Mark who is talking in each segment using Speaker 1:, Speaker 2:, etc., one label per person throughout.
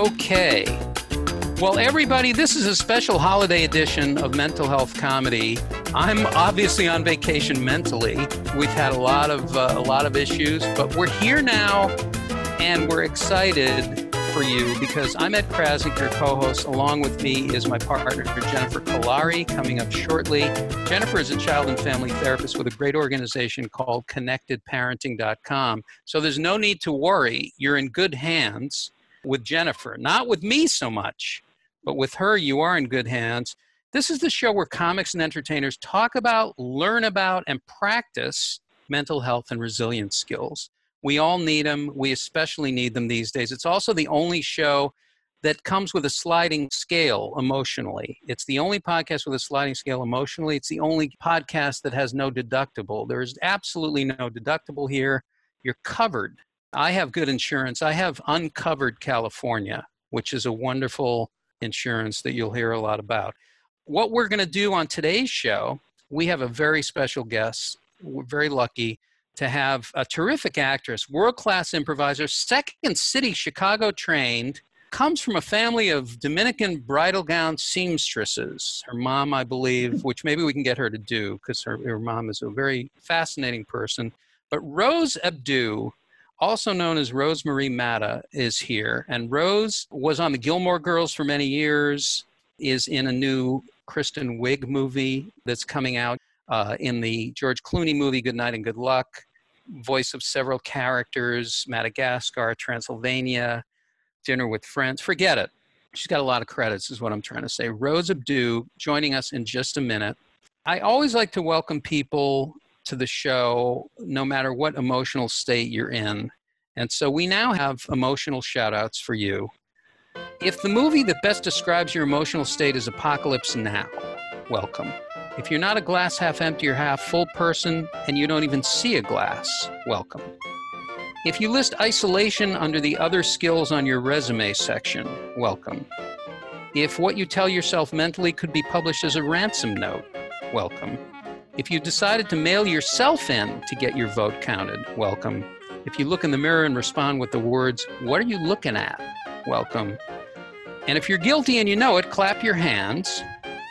Speaker 1: Okay. Well, everybody, this is a special holiday edition of Mental Health Comedy. I'm obviously on vacation mentally. We've had a lot of uh, a lot of issues, but we're here now, and we're excited for you because I'm Ed Crasnick, your co-host. Along with me is my partner Jennifer Kolari, coming up shortly. Jennifer is a child and family therapist with a great organization called ConnectedParenting.com. So there's no need to worry. You're in good hands with Jennifer, not with me so much, but with her, you are in good hands. This is the show where comics and entertainers talk about, learn about, and practice mental health and resilience skills. We all need them. We especially need them these days. It's also the only show that comes with a sliding scale emotionally. It's the only podcast with a sliding scale emotionally. It's the only podcast that has no deductible. There's absolutely no deductible here. You're covered. I have good insurance. I have Uncovered California, which is a wonderful insurance that you'll hear a lot about. What we're going to do on today's show, we have a very special guest. We're very lucky to have a terrific actress, world class improviser, Second City Chicago trained, comes from a family of Dominican bridal gown seamstresses. Her mom, I believe, mm-hmm. which maybe we can get her to do because her, her mom is a very fascinating person. But Rose Abdoo, also known as Rosemarie Matta, is here. And Rose was on the Gilmore Girls for many years, is in a new Kristen Wiig movie that's coming out uh, in the George Clooney movie Good Night and Good Luck, voice of several characters Madagascar, Transylvania, Dinner with Friends. Forget it. She's got a lot of credits, is what I'm trying to say. Rose Abdoo joining us in just a minute. I always like to welcome people to the show, no matter what emotional state you're in. And so we now have emotional shout outs for you. If the movie that best describes your emotional state is Apocalypse Now, welcome. If you're not a glass half empty or half full person and you don't even see a glass, welcome. If you list isolation under the other skills on your resume section, welcome. If what you tell yourself mentally could be published as a ransom note, welcome. If you decided to mail yourself in to get your vote counted, welcome. If you look in the mirror and respond with the words, What are you looking at? Welcome. And if you're guilty and you know it, clap your hands.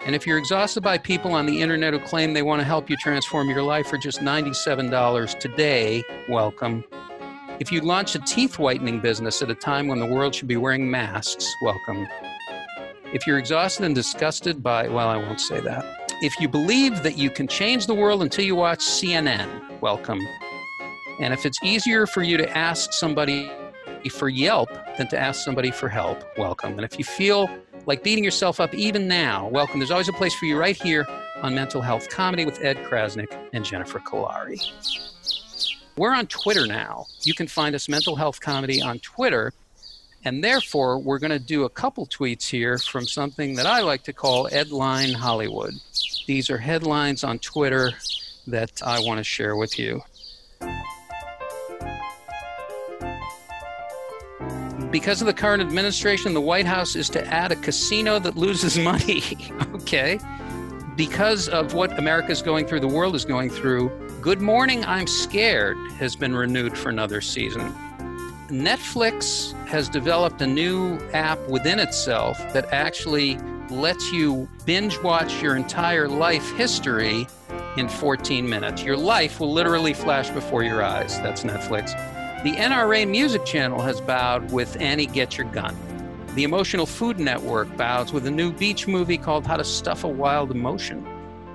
Speaker 1: And if you're exhausted by people on the internet who claim they want to help you transform your life for just $97 today, welcome. If you launch a teeth whitening business at a time when the world should be wearing masks, welcome. If you're exhausted and disgusted by, well, I won't say that. If you believe that you can change the world until you watch CNN, welcome. And if it's easier for you to ask somebody for Yelp than to ask somebody for help, welcome. And if you feel like beating yourself up even now, welcome. There's always a place for you right here on Mental Health Comedy with Ed Crasnick and Jennifer Kolari. We're on Twitter now. You can find us Mental Health Comedy on Twitter. And therefore, we're going to do a couple tweets here from something that I like to call Edline Hollywood. These are headlines on Twitter that I want to share with you. because of the current administration, the White House is to add a casino that loses money. okay. Because of what America is going through, the world is going through, Good Morning, I'm Scared has been renewed for another season. Netflix has developed a new app within itself that actually lets you binge watch your entire life history in 14 minutes. Your life will literally flash before your eyes. That's Netflix. The NRA Music Channel has bowed with Annie Get Your Gun. The Emotional Food Network bows with a new beach movie called How to Stuff a Wild Emotion.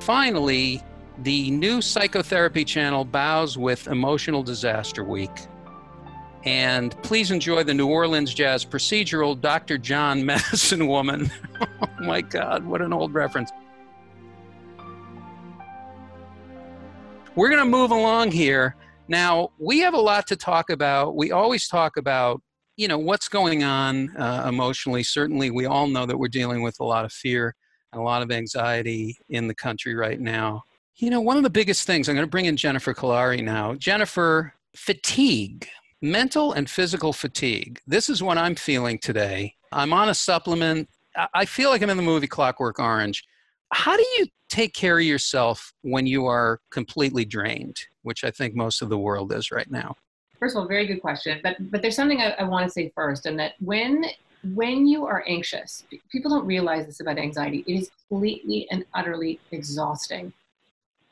Speaker 1: Finally, the new Psychotherapy Channel bows with Emotional Disaster Week. And please enjoy the New Orleans jazz procedural Dr. John Medicine Woman. oh my God, what an old reference. We're going to move along here now, we have a lot to talk about. We always talk about, you know, what's going on uh, emotionally. Certainly, we all know that we're dealing with a lot of fear and a lot of anxiety in the country right now. You know, one of the biggest things, I'm going to bring in Jennifer Kolari now. Jennifer, fatigue, mental and physical fatigue. This is what I'm feeling today. I'm on a supplement. I feel like I'm in the movie Clockwork Orange. How do you take care of yourself when you are completely drained? which I think most of the world is right now?
Speaker 2: First of all, very good question. But but there's something I, I want to say first, and that when when you are anxious, people don't realize this about anxiety. It is completely and utterly exhausting.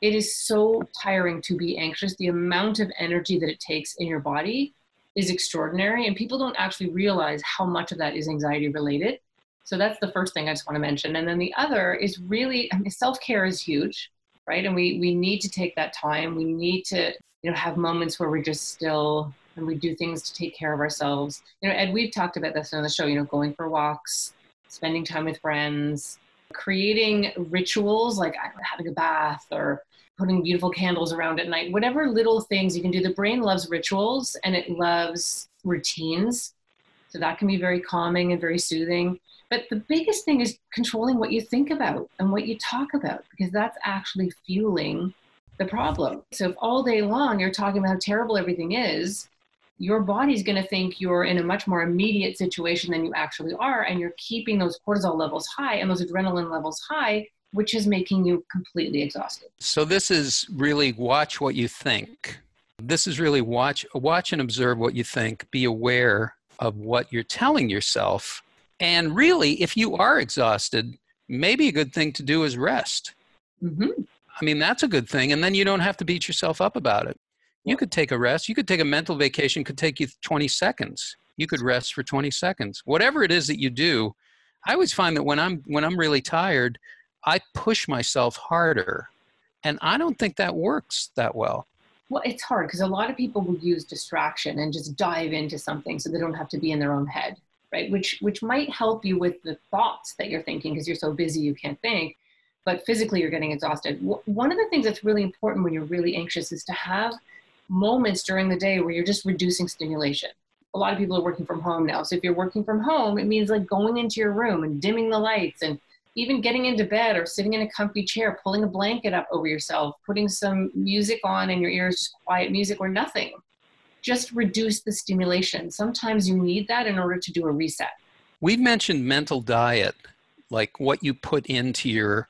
Speaker 2: It is so tiring to be anxious. The amount of energy that it takes in your body is extraordinary, and people don't actually realize how much of that is anxiety related. So that's the first thing I just want to mention. And then the other is really I mean, self care is huge, right? And we we need to take that time. We need to you know have moments where we're just still and we do things to take care of ourselves. You know, Ed, we've talked about this on the show. You know, going for walks, spending time with friends, creating rituals like having a bath or putting beautiful candles around at night, whatever little things you can do. The brain loves rituals and it loves routines. So that can be very calming and very soothing. But the biggest thing is controlling what you think about and what you talk about, because that's actually fueling the problem. So if all day long you're talking about how terrible everything is, your body's going to think you're in a much more immediate situation than you actually are, and you're keeping those cortisol levels high and those adrenaline levels high, which is making you completely exhausted.
Speaker 1: So this is really watch what you think. This is really watch watch and observe what you think. Be aware of what you're telling yourself and really, if you are exhausted, maybe a good thing to do is rest. Mm-hmm. I mean, that's a good thing. And then you don't have to beat yourself up about it. You could take a rest. You could take a mental vacation, could take you 20 seconds. You could rest for 20 seconds. Whatever it is that you do, I always find that when I'm when I'm really tired, I push myself harder. And I don't think that works that well.
Speaker 2: Well, it's hard because a lot of people will use distraction and just dive into something so they don't have to be in their own head right? Which which might help you with the thoughts that you're thinking because you're so busy you can't think, but physically you're getting exhausted. One of the things that's really important when you're really anxious is to have moments during the day where you're just reducing stimulation. A lot of people are working from home now. So if you're working from home, it means like going into your room and dimming the lights and even getting into bed or sitting in a comfy chair, pulling a blanket up over yourself, putting some music on in your ears, just quiet music or nothing just reduce the stimulation. Sometimes you need that in order to do a reset.
Speaker 1: We've mentioned mental diet, like what you put into your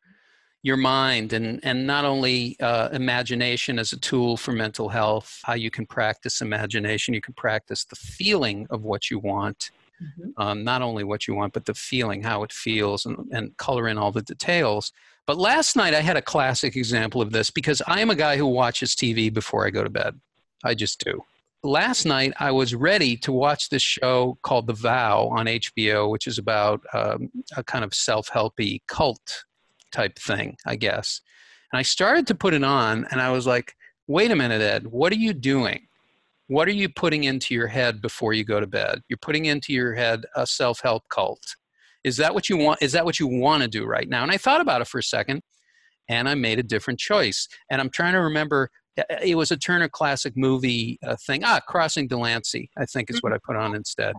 Speaker 1: your mind and and not only uh, imagination as a tool for mental health how you can practice imagination you can practice the feeling of what you want mm-hmm. um, not only what you want but the feeling how it feels and, and color in all the details but last night i had a classic example of this because i am a guy who watches tv before i go to bed i just do last night I was ready to watch this show called The Vow on HBO, which is about um, a kind of self helpy cult type thing, I guess. And I started to put it on, and I was like, wait a minute, Ed, what are you doing? What are you putting into your head before you go to bed? You're putting into your head a self help cult. Is that what you want? Is that what you want to do right now? And I thought about it for a second and I made a different choice. And I'm trying to remember it was a Turner Classic movie uh, thing. Ah, Crossing Delancey, I think is what I put on instead.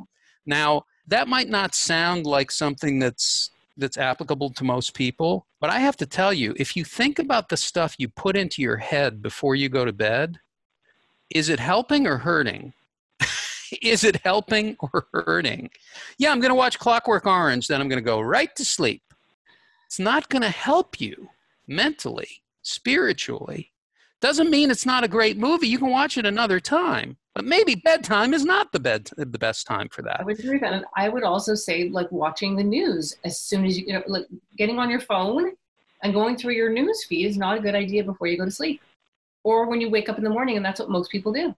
Speaker 1: Now, that might not sound like something that's that's applicable to most people, but I have to tell you, if you think about the stuff you put into your head before you go to bed, is it helping or hurting? is it helping or hurting? Yeah, I'm going to watch Clockwork Orange, then I'm going to go right to sleep. It's not going to help you mentally, spiritually, doesn't mean it's not a great movie. You can watch it another time. But maybe bedtime is not the bed the best time for that.
Speaker 2: I would agree with that. And I would also say like watching the news as soon as you, you know, like getting on your phone and going through your news feed is not a good idea before you go to sleep. Or when you wake up in the morning, and that's what most people do.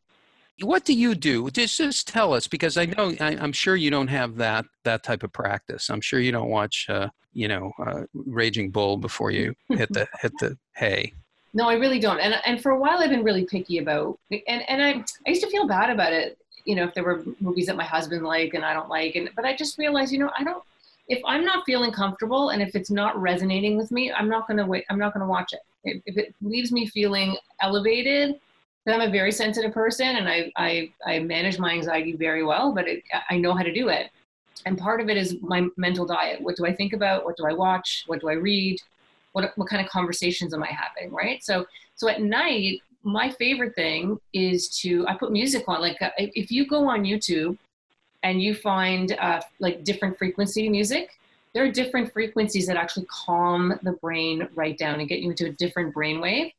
Speaker 1: What do you do? Just, just tell us, because I know I, am sure you don't have that that type of practice. I'm sure you don't watch, uh, you know, uh, Raging Bull before you hit the hit the hay.
Speaker 2: No, I really don't. And and for a while, I've been really picky about, and and I I used to feel bad about it. You know, if there were movies that my husband liked and I don't like, and but I just realized, you know, I don't. If I'm not feeling comfortable and if it's not resonating with me, I'm not gonna wait. I'm not gonna watch it. If, if it leaves me feeling elevated, then I'm a very sensitive person and I I I manage my anxiety very well, but it, I know how to do it. And part of it is my mental diet. What do I think about? What do I watch? What do I read? what, what kind of conversations am i having right so so at night my favorite thing is to i put music on like uh, if you go on youtube and you find uh, like different frequency music there are different frequencies that actually calm the brain right down and get you into a different brain wave.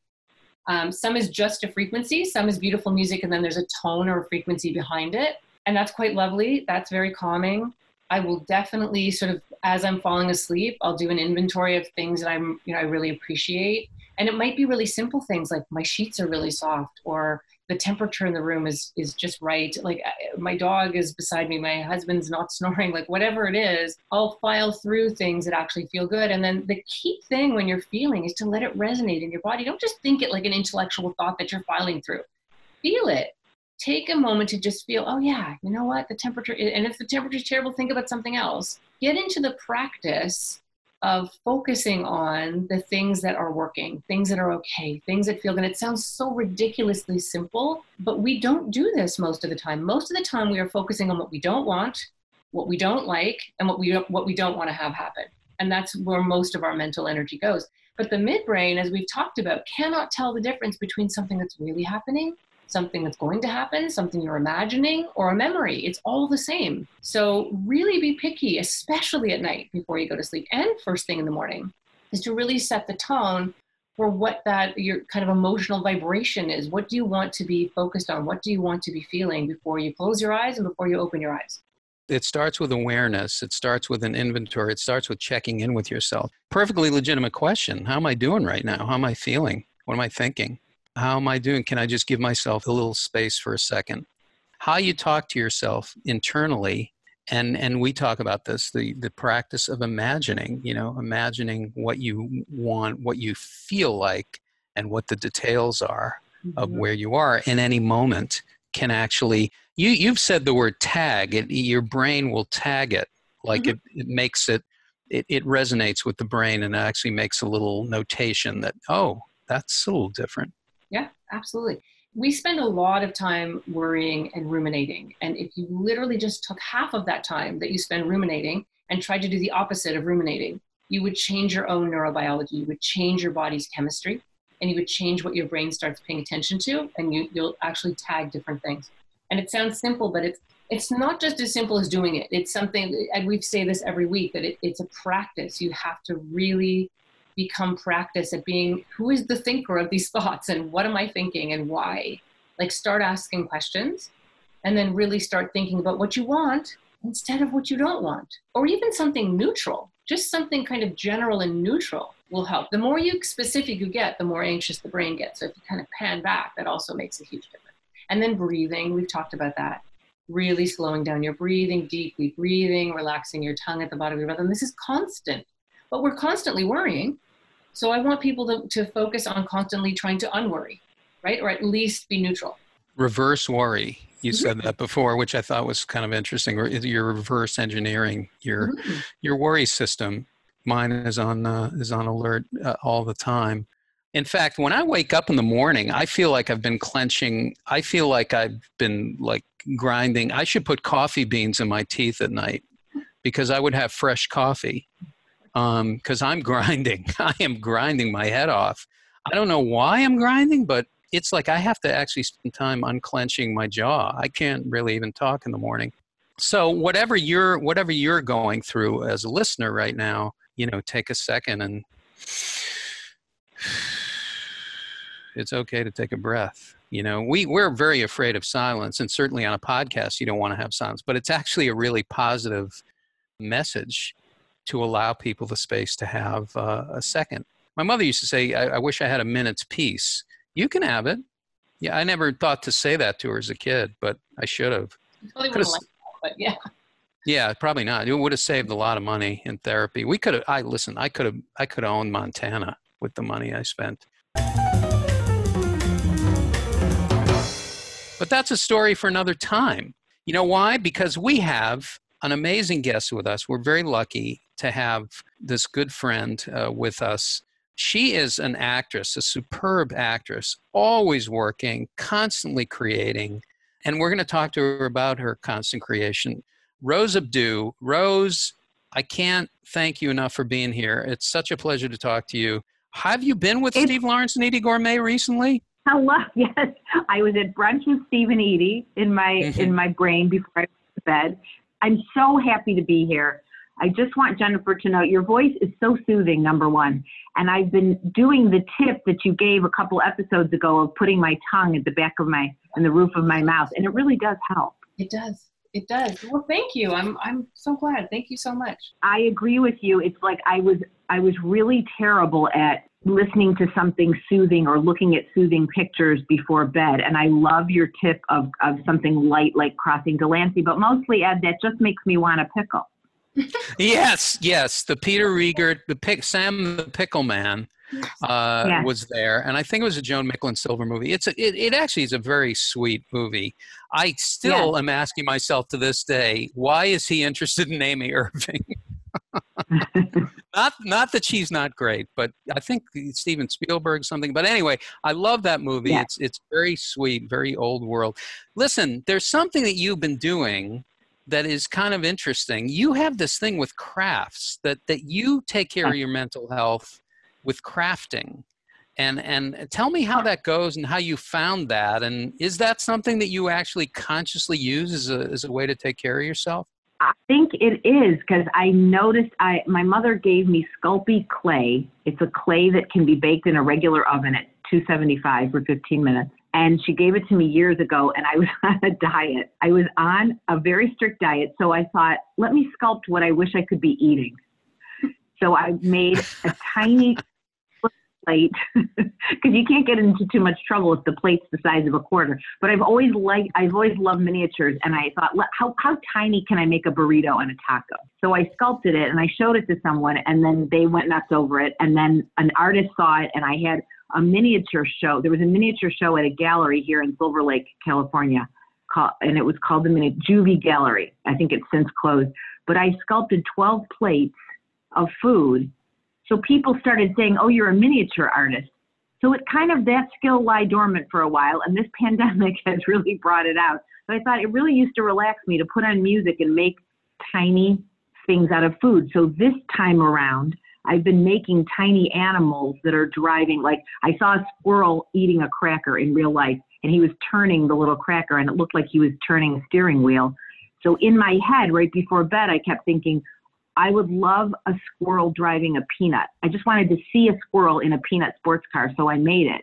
Speaker 2: Um, some is just a frequency some is beautiful music and then there's a tone or a frequency behind it. And that's quite lovely. That's very calming. I will definitely sort of as I'm falling asleep, I'll do an inventory of things that I'm, you know, I really appreciate. And it might be really simple things like my sheets are really soft or the temperature in the room is is just right. Like my dog is beside me my husband's not snoring like whatever it is i'll file through things that actually feel good. And then the key thing when you're feeling is to let it resonate in your body. Don't just think it like an intellectual thought that you're filing through. Feel it. Take a moment to just feel oh yeah you know what? The temperature is, and if the temperature is terrible think about something else. Get into the practice of focusing on the things that are working, things that are okay, things that feel good. It sounds so ridiculously simple, but we don't do this most of the time. Most of the time, we are focusing on what we don't want, what we don't like, and what we don't, what we don't want to have happen. And that's where most of our mental energy goes. But the midbrain, as we've talked about, cannot tell the difference between something that's really happening something that's going to happen, something you're imagining, or a memory. It's all the same. So, really be picky, especially at night before you go to sleep and first thing in the morning, is to really set the tone for what that your kind of emotional vibration is. What do you want to be focused on? What do you want to be feeling before you close your eyes and before you open your eyes?
Speaker 1: It starts with awareness. It starts with an inventory. It starts with checking in with yourself. Perfectly legitimate question. How am I doing right now? How am I feeling? What am I thinking? How am I doing? Can I just give myself a little space for a second? How you talk to yourself internally, and and we talk about this the the practice of imagining. You know, imagining what you want, what you feel like, and what the details are mm-hmm. of where you are in any moment can actually. You you've said the word tag. It, your brain will tag it like mm-hmm. it, it makes it it, it resonates with the brain and actually makes a little notation that oh that's a little different
Speaker 2: yeah, absolutely. We spend a lot of time worrying and ruminating. And if you literally just took half of that time that you spend ruminating and tried to do the opposite of ruminating, you would change your own neurobiology, you would change your body's chemistry, and you would change what your brain starts paying attention to, and you, you'll actually tag different things. And it sounds simple, but it's it's not just as simple as doing it. It's something, and we say this every week, that it, it's a practice. You have to really become practice at being who is the thinker of these thoughts and what am I thinking and why? Like start asking questions and then really start thinking about what you want instead of what you don't want, or even something neutral. Just something kind of general and neutral will help. The more you specific you get, the more anxious the brain gets. So if you kind of pan back, that also makes a huge difference. And then breathing, we've talked about that. Really slowing down your breathing, deeply breathing, relaxing your tongue at the bottom of your breath. And this is constant. But we're constantly worrying. So I want people to, to focus on constantly trying to unworry, right? Or at least be neutral.
Speaker 1: Reverse worry. You mm-hmm. said that before, which I thought was kind of interesting. You're reverse engineering your mm-hmm. your worry system. Mine is on uh, is on alert uh, all the time. In fact, when I wake up in the morning, I feel like I've been clenching. I feel like I've been like grinding. I should put coffee beans in my teeth at night because I would have fresh coffee because um, I'm grinding. I am grinding my head off. I don't know why I'm grinding, but it's like I have to actually spend time unclenching my jaw. I can't really even talk in the morning. So whatever you're whatever you're going through as a listener right now, you know, take a second and it's okay to take a breath. You know, we we're very afraid of silence, and certainly on a podcast, you don't want to have silence. But it's actually a really positive message to allow people the space to have uh, a second. My mother used to say, I, I wish I had a minute's peace. You can have it. Yeah, I never thought to say that to her as a kid, but I should have.
Speaker 2: Probably like that, but yeah.
Speaker 1: Yeah, probably not. It would have saved a lot of money in therapy. We could have. I listen. I could have. I could have owned Montana with the money I spent. But that's a story for another time. You know why? Because we have an amazing guest with us. We're very lucky to have this good friend uh, with us. She is an actress, a superb actress, always working, constantly creating. And we're going to talk to her about her constant creation. Rose Abdoo. Rose, I can't thank you enough for being here. It's such a pleasure to talk to you. Have you been with it's, Steve Lawrence and Eydie Gormé recently?
Speaker 3: Hello. Yes, I was at brunch with Steve and Eydie in my mm-hmm. in my brain before I went to bed. I'm so happy to be here. I just want Jennifer to know your voice is so soothing, number one. And I've been doing the tip that you gave a couple episodes ago of putting my tongue at the back of my, and the roof of my mouth. And it really does help.
Speaker 2: It does. It does. Well, thank you. I'm I'm so glad. Thank you so much.
Speaker 3: I agree with you. It's like I was I was really terrible at listening to something soothing or looking at soothing pictures before bed. And I love your tip of, of something light like crossing Delancey, but mostly Ed, that just makes me want a pickle.
Speaker 1: Yes, yes. The Peter Riegert, the pick, Sam the Pickle Man uh, yes. was there, and I think it was a Joan Micklin Silver movie. It's a, it, it actually is a very sweet movie. I still yes. am asking myself to this day, why is he interested in Amy Irving? not not that she's not great, but I think Steven Spielberg something. But anyway, I love that movie. Yeah. It's it's very sweet, very old world. Listen, there's something that you've been doing that is kind of interesting. You have this thing with crafts that that you take care of your mental health with crafting. And and tell me how that goes and how you found that and is that something that you actually consciously use as a as a way to take care of yourself?
Speaker 3: I think it is because I noticed I my mother gave me Sculpey clay. It's a clay that can be baked in a regular oven at 275 for 15 minutes. And she gave it to me years ago, and I was on a diet. I was on a very strict diet, so I thought, let me sculpt what I wish I could be eating. So I made a tiny plate because you can't get into too much trouble if the plate's the size of a quarter. But I've always liked, I've always loved miniatures, and I thought, how how tiny can I make a burrito and a taco? So I sculpted it and I showed it to someone, and then they went nuts over it. And then an artist saw it, and I had a miniature show. There was a miniature show at a gallery here in Silver Lake, California, called, and it was called the Mini Juvie Gallery. I think it's since closed. But I sculpted 12 plates of food so people started saying, oh, you're a miniature artist. So it kind of, that skill lie dormant for a while, and this pandemic has really brought it out. But I thought it really used to relax me to put on music and make tiny things out of food. So this time around, I've been making tiny animals that are driving. Like I saw a squirrel eating a cracker in real life, and he was turning the little cracker, and it looked like he was turning a steering wheel. So in my head, right before bed, I kept thinking, I would love a squirrel driving a peanut. I just wanted to see a squirrel in a peanut sports car, so I made it.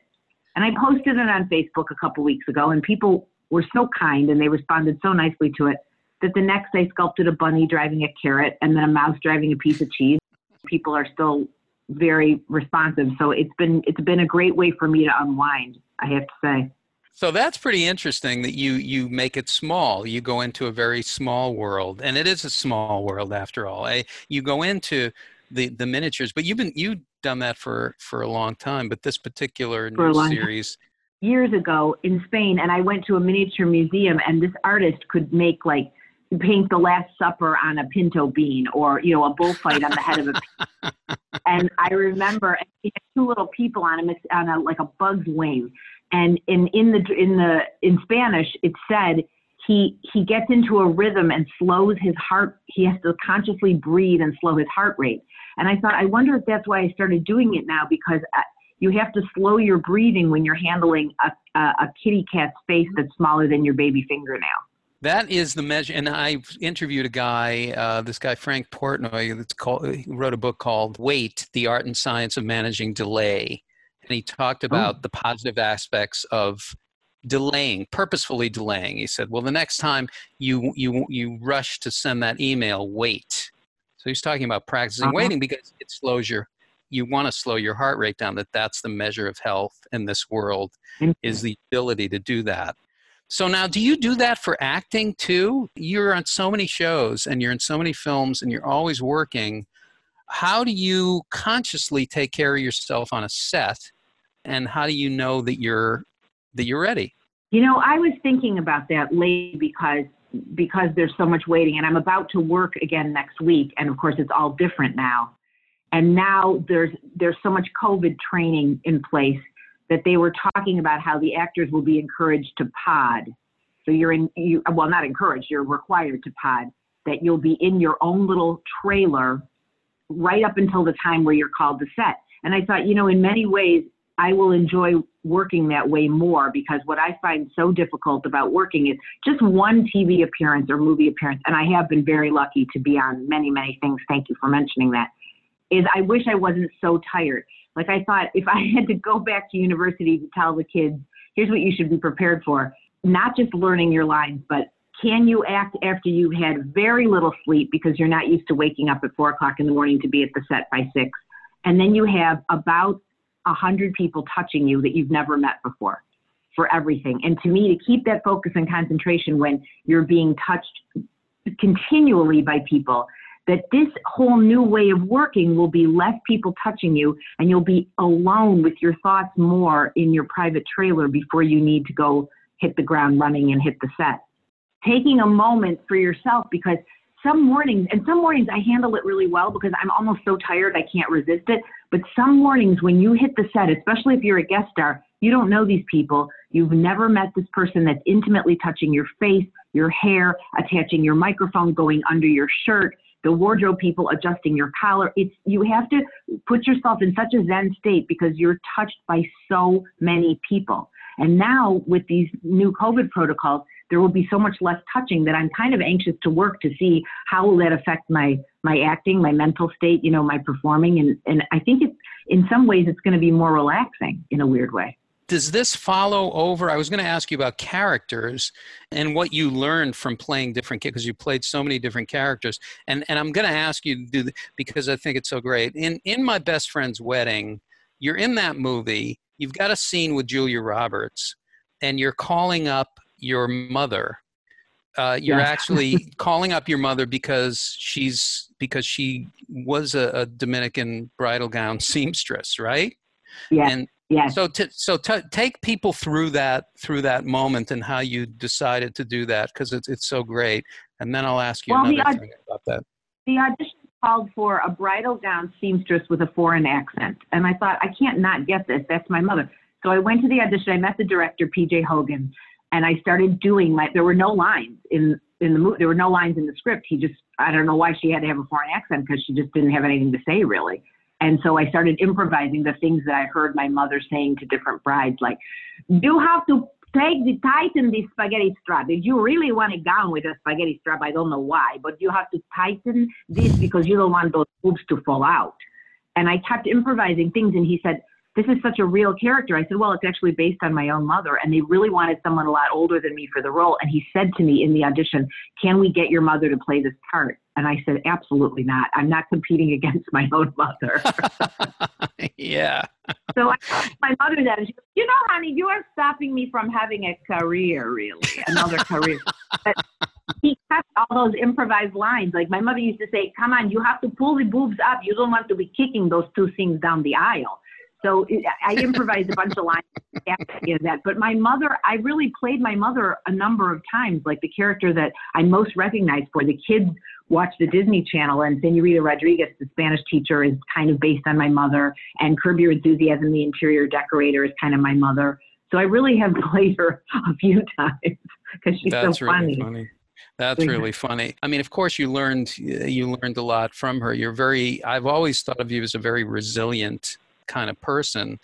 Speaker 3: And I posted it on Facebook a couple weeks ago, and people were so kind and they responded so nicely to it that the next I sculpted a bunny driving a carrot and then a mouse driving a piece of cheese. People are still very responsive, so it's been it's been a great way for me to unwind. I have to say.
Speaker 1: So that's pretty interesting that you you make it small. You go into a very small world, and it is a small world after all. I, you go into the the miniatures, but you've been you've done that for for a long time. But this particular new series.
Speaker 3: Years ago in Spain, and I went to a miniature museum, and this artist could make like paint the Last Supper on a pinto bean, or you know, a bullfight on the head of a. and I remember he had two little people on him on a like a bug's wing, and in in the in the in Spanish it said he he gets into a rhythm and slows his heart. He has to consciously breathe and slow his heart rate. And I thought, I wonder if that's why I started doing it now because uh, you have to slow your breathing when you're handling a, a, a kitty cat's face that's smaller than your baby fingernail.
Speaker 1: That is the measure. And I interviewed a guy, uh, this guy Frank Partnoy, that's called, he wrote a book called "Wait: The Art and Science of Managing Delay." and he talked oh. about oh. the positive aspects of delaying purposefully delaying he said well the next time you you you rush to send that email wait so he's talking about practicing uh-huh. waiting because it slows your you want to slow your heart rate down that that's the measure of health in this world is the ability to do that so now do you do that for acting too you're on so many shows and you're in so many films and you're always working how do you consciously take care of yourself on a set and how do you know that you're that you're ready?
Speaker 3: You know, I was thinking about that lately because because there's so much waiting and I'm about to work again next week and of course it's all different now. And now there's there's so much COVID training in place that they were talking about how the actors will be encouraged to pod. So you're in you well not encouraged, you're required to pod that you'll be in your own little trailer right up until the time where you're called to set. And I thought, you know, in many ways I will enjoy working that way more because what I find so difficult about working is just one TV appearance or movie appearance, and I have been very lucky to be on many, many things. Thank you for mentioning that. Is I wish I wasn't so tired. Like I thought if I had to go back to university to tell the kids, here's what you should be prepared for, not just learning your lines, but can you act after you've had very little sleep because you're not used to waking up at four o'clock in the morning to be at the set by six? And then you have about a hundred people touching you that you've never met before for everything. And to me, to keep that focus and concentration when you're being touched continually by people, that this whole new way of working will be less people touching you and you'll be alone with your thoughts more in your private trailer before you need to go hit the ground running and hit the set. Taking a moment for yourself because some mornings, and some mornings I handle it really well because I'm almost so tired I can't resist it. But some mornings when you hit the set, especially if you're a guest star, you don't know these people. You've never met this person that's intimately touching your face, your hair, attaching your microphone, going under your shirt, the wardrobe people adjusting your collar. It's you have to put yourself in such a zen state because you're touched by so many people. And now with these new COVID protocols, there will be so much less touching that I'm kind of anxious to work to see how will that affect my my acting, my mental state, you know, my performing, and and I think it's in some ways it's going to be more relaxing in a weird way.
Speaker 1: Does this follow over? I was going to ask you about characters and what you learned from playing different because you played so many different characters, and and I'm going to ask you to do because I think it's so great. In in my best friend's wedding, you're in that movie. You've got a scene with Julia Roberts, and you're calling up your mother. Uh, you're yeah. actually calling up your mother because she's because she was a, a Dominican bridal gown seamstress, right?
Speaker 3: Yeah.
Speaker 1: And
Speaker 3: yeah.
Speaker 1: So to, so to, take people through that through that moment and how you decided to do that because it's it's so great. And then I'll ask you well, another aud- thing about that.
Speaker 3: The audition called for a bridal gown seamstress with a foreign accent, and I thought I can't not get this. That's my mother. So I went to the audition. I met the director, PJ Hogan, and I started doing my. There were no lines in in the movie. There were no lines in the script. He just I don't know why she had to have a foreign accent because she just didn't have anything to say really. And so I started improvising the things that I heard my mother saying to different brides, like, "You have to take the tighten the spaghetti strap. If you really want a gown with a spaghetti strap, I don't know why, but you have to tighten this because you don't want those boobs to fall out." And I kept improvising things, and he said, this is such a real character. I said, well, it's actually based on my own mother. And they really wanted someone a lot older than me for the role. And he said to me in the audition, can we get your mother to play this part? And I said, absolutely not. I'm not competing against my own mother.
Speaker 1: yeah.
Speaker 3: so I asked my mother that. And she goes, you know, honey, you are stopping me from having a career, really, another career. But he kept all those improvised lines. Like my mother used to say, come on, you have to pull the boobs up. You don't want to be kicking those two things down the aisle. So I improvised a bunch of lines in that. But my mother, I really played my mother a number of times, like the character that I most recognized for. The kids watch the Disney Channel, and Senorita Rodriguez, the Spanish teacher, is kind of based on my mother, and Curb Your Enthusiasm, the interior decorator, is kind of my mother. So I really have played her a few times because she's
Speaker 1: That's
Speaker 3: so
Speaker 1: really funny. funny. That's really funny. I mean, of course, you learned you learned a lot from her. You're very. I've always thought of you as a very resilient kind of person.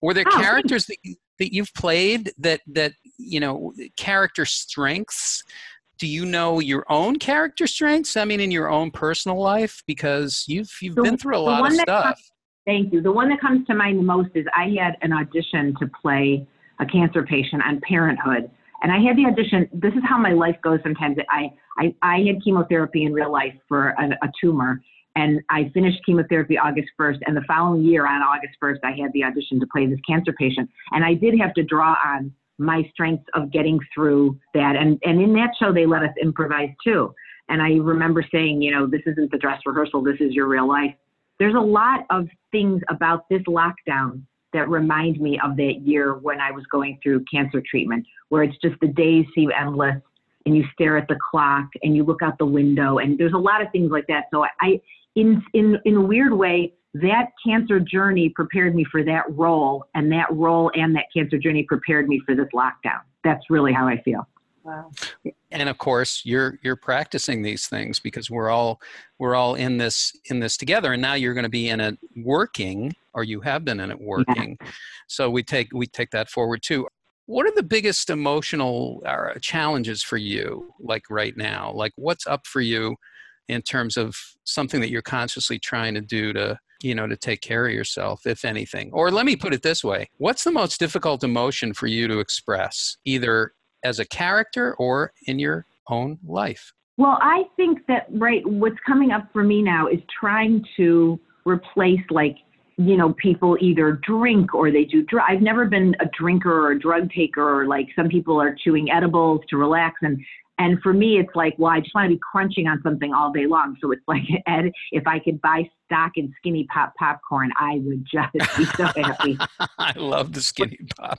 Speaker 1: Were there oh, characters that, that you've played that that you know character strengths? Do you know your own character strengths? I mean, in your own personal life, because you've you've the, been through a lot of stuff.
Speaker 3: Comes, thank you. The one that comes to mind the most is I had an audition to play a cancer patient on Parenthood, and I had the audition. This is how my life goes. Sometimes I I, I had chemotherapy in real life for a, a tumor, and I finished chemotherapy August 1st. And the following year, on August 1st, I had the audition to play this cancer patient. And I did have to draw on my strengths of getting through that. And, and in that show, they let us improvise too. And I remember saying, you know, this isn't the dress rehearsal, this is your real life. There's a lot of things about this lockdown that remind me of that year when I was going through cancer treatment, where it's just the days seem endless and you stare at the clock and you look out the window and there's a lot of things like that. So I, in, in, in a weird way, that cancer journey prepared me for that role, and that role and that cancer journey prepared me for this lockdown. That's really how I feel.
Speaker 1: Wow. And of course, you're you're practicing these things because we're all we're all in this in this together, and now you're going to be in it working, or you have been in it working. Yeah. So we take we take that forward too. What are the biggest emotional uh, challenges for you, like right now? Like what's up for you in terms of something that you're consciously trying to do to you know to take care of yourself if anything or let me put it this way what's the most difficult emotion for you to express either as a character or in your own life?
Speaker 3: Well, I think that right what's coming up for me now is trying to replace like you know people either drink or they do drug. I've never been a drinker or a drug taker or like some people are chewing edibles to relax and and for me it's like well I just want to be crunching on something all day long. So it's like Ed, if I could buy stock in Skinny Pop popcorn, I would just be so happy.
Speaker 1: I love the Skinny Pop.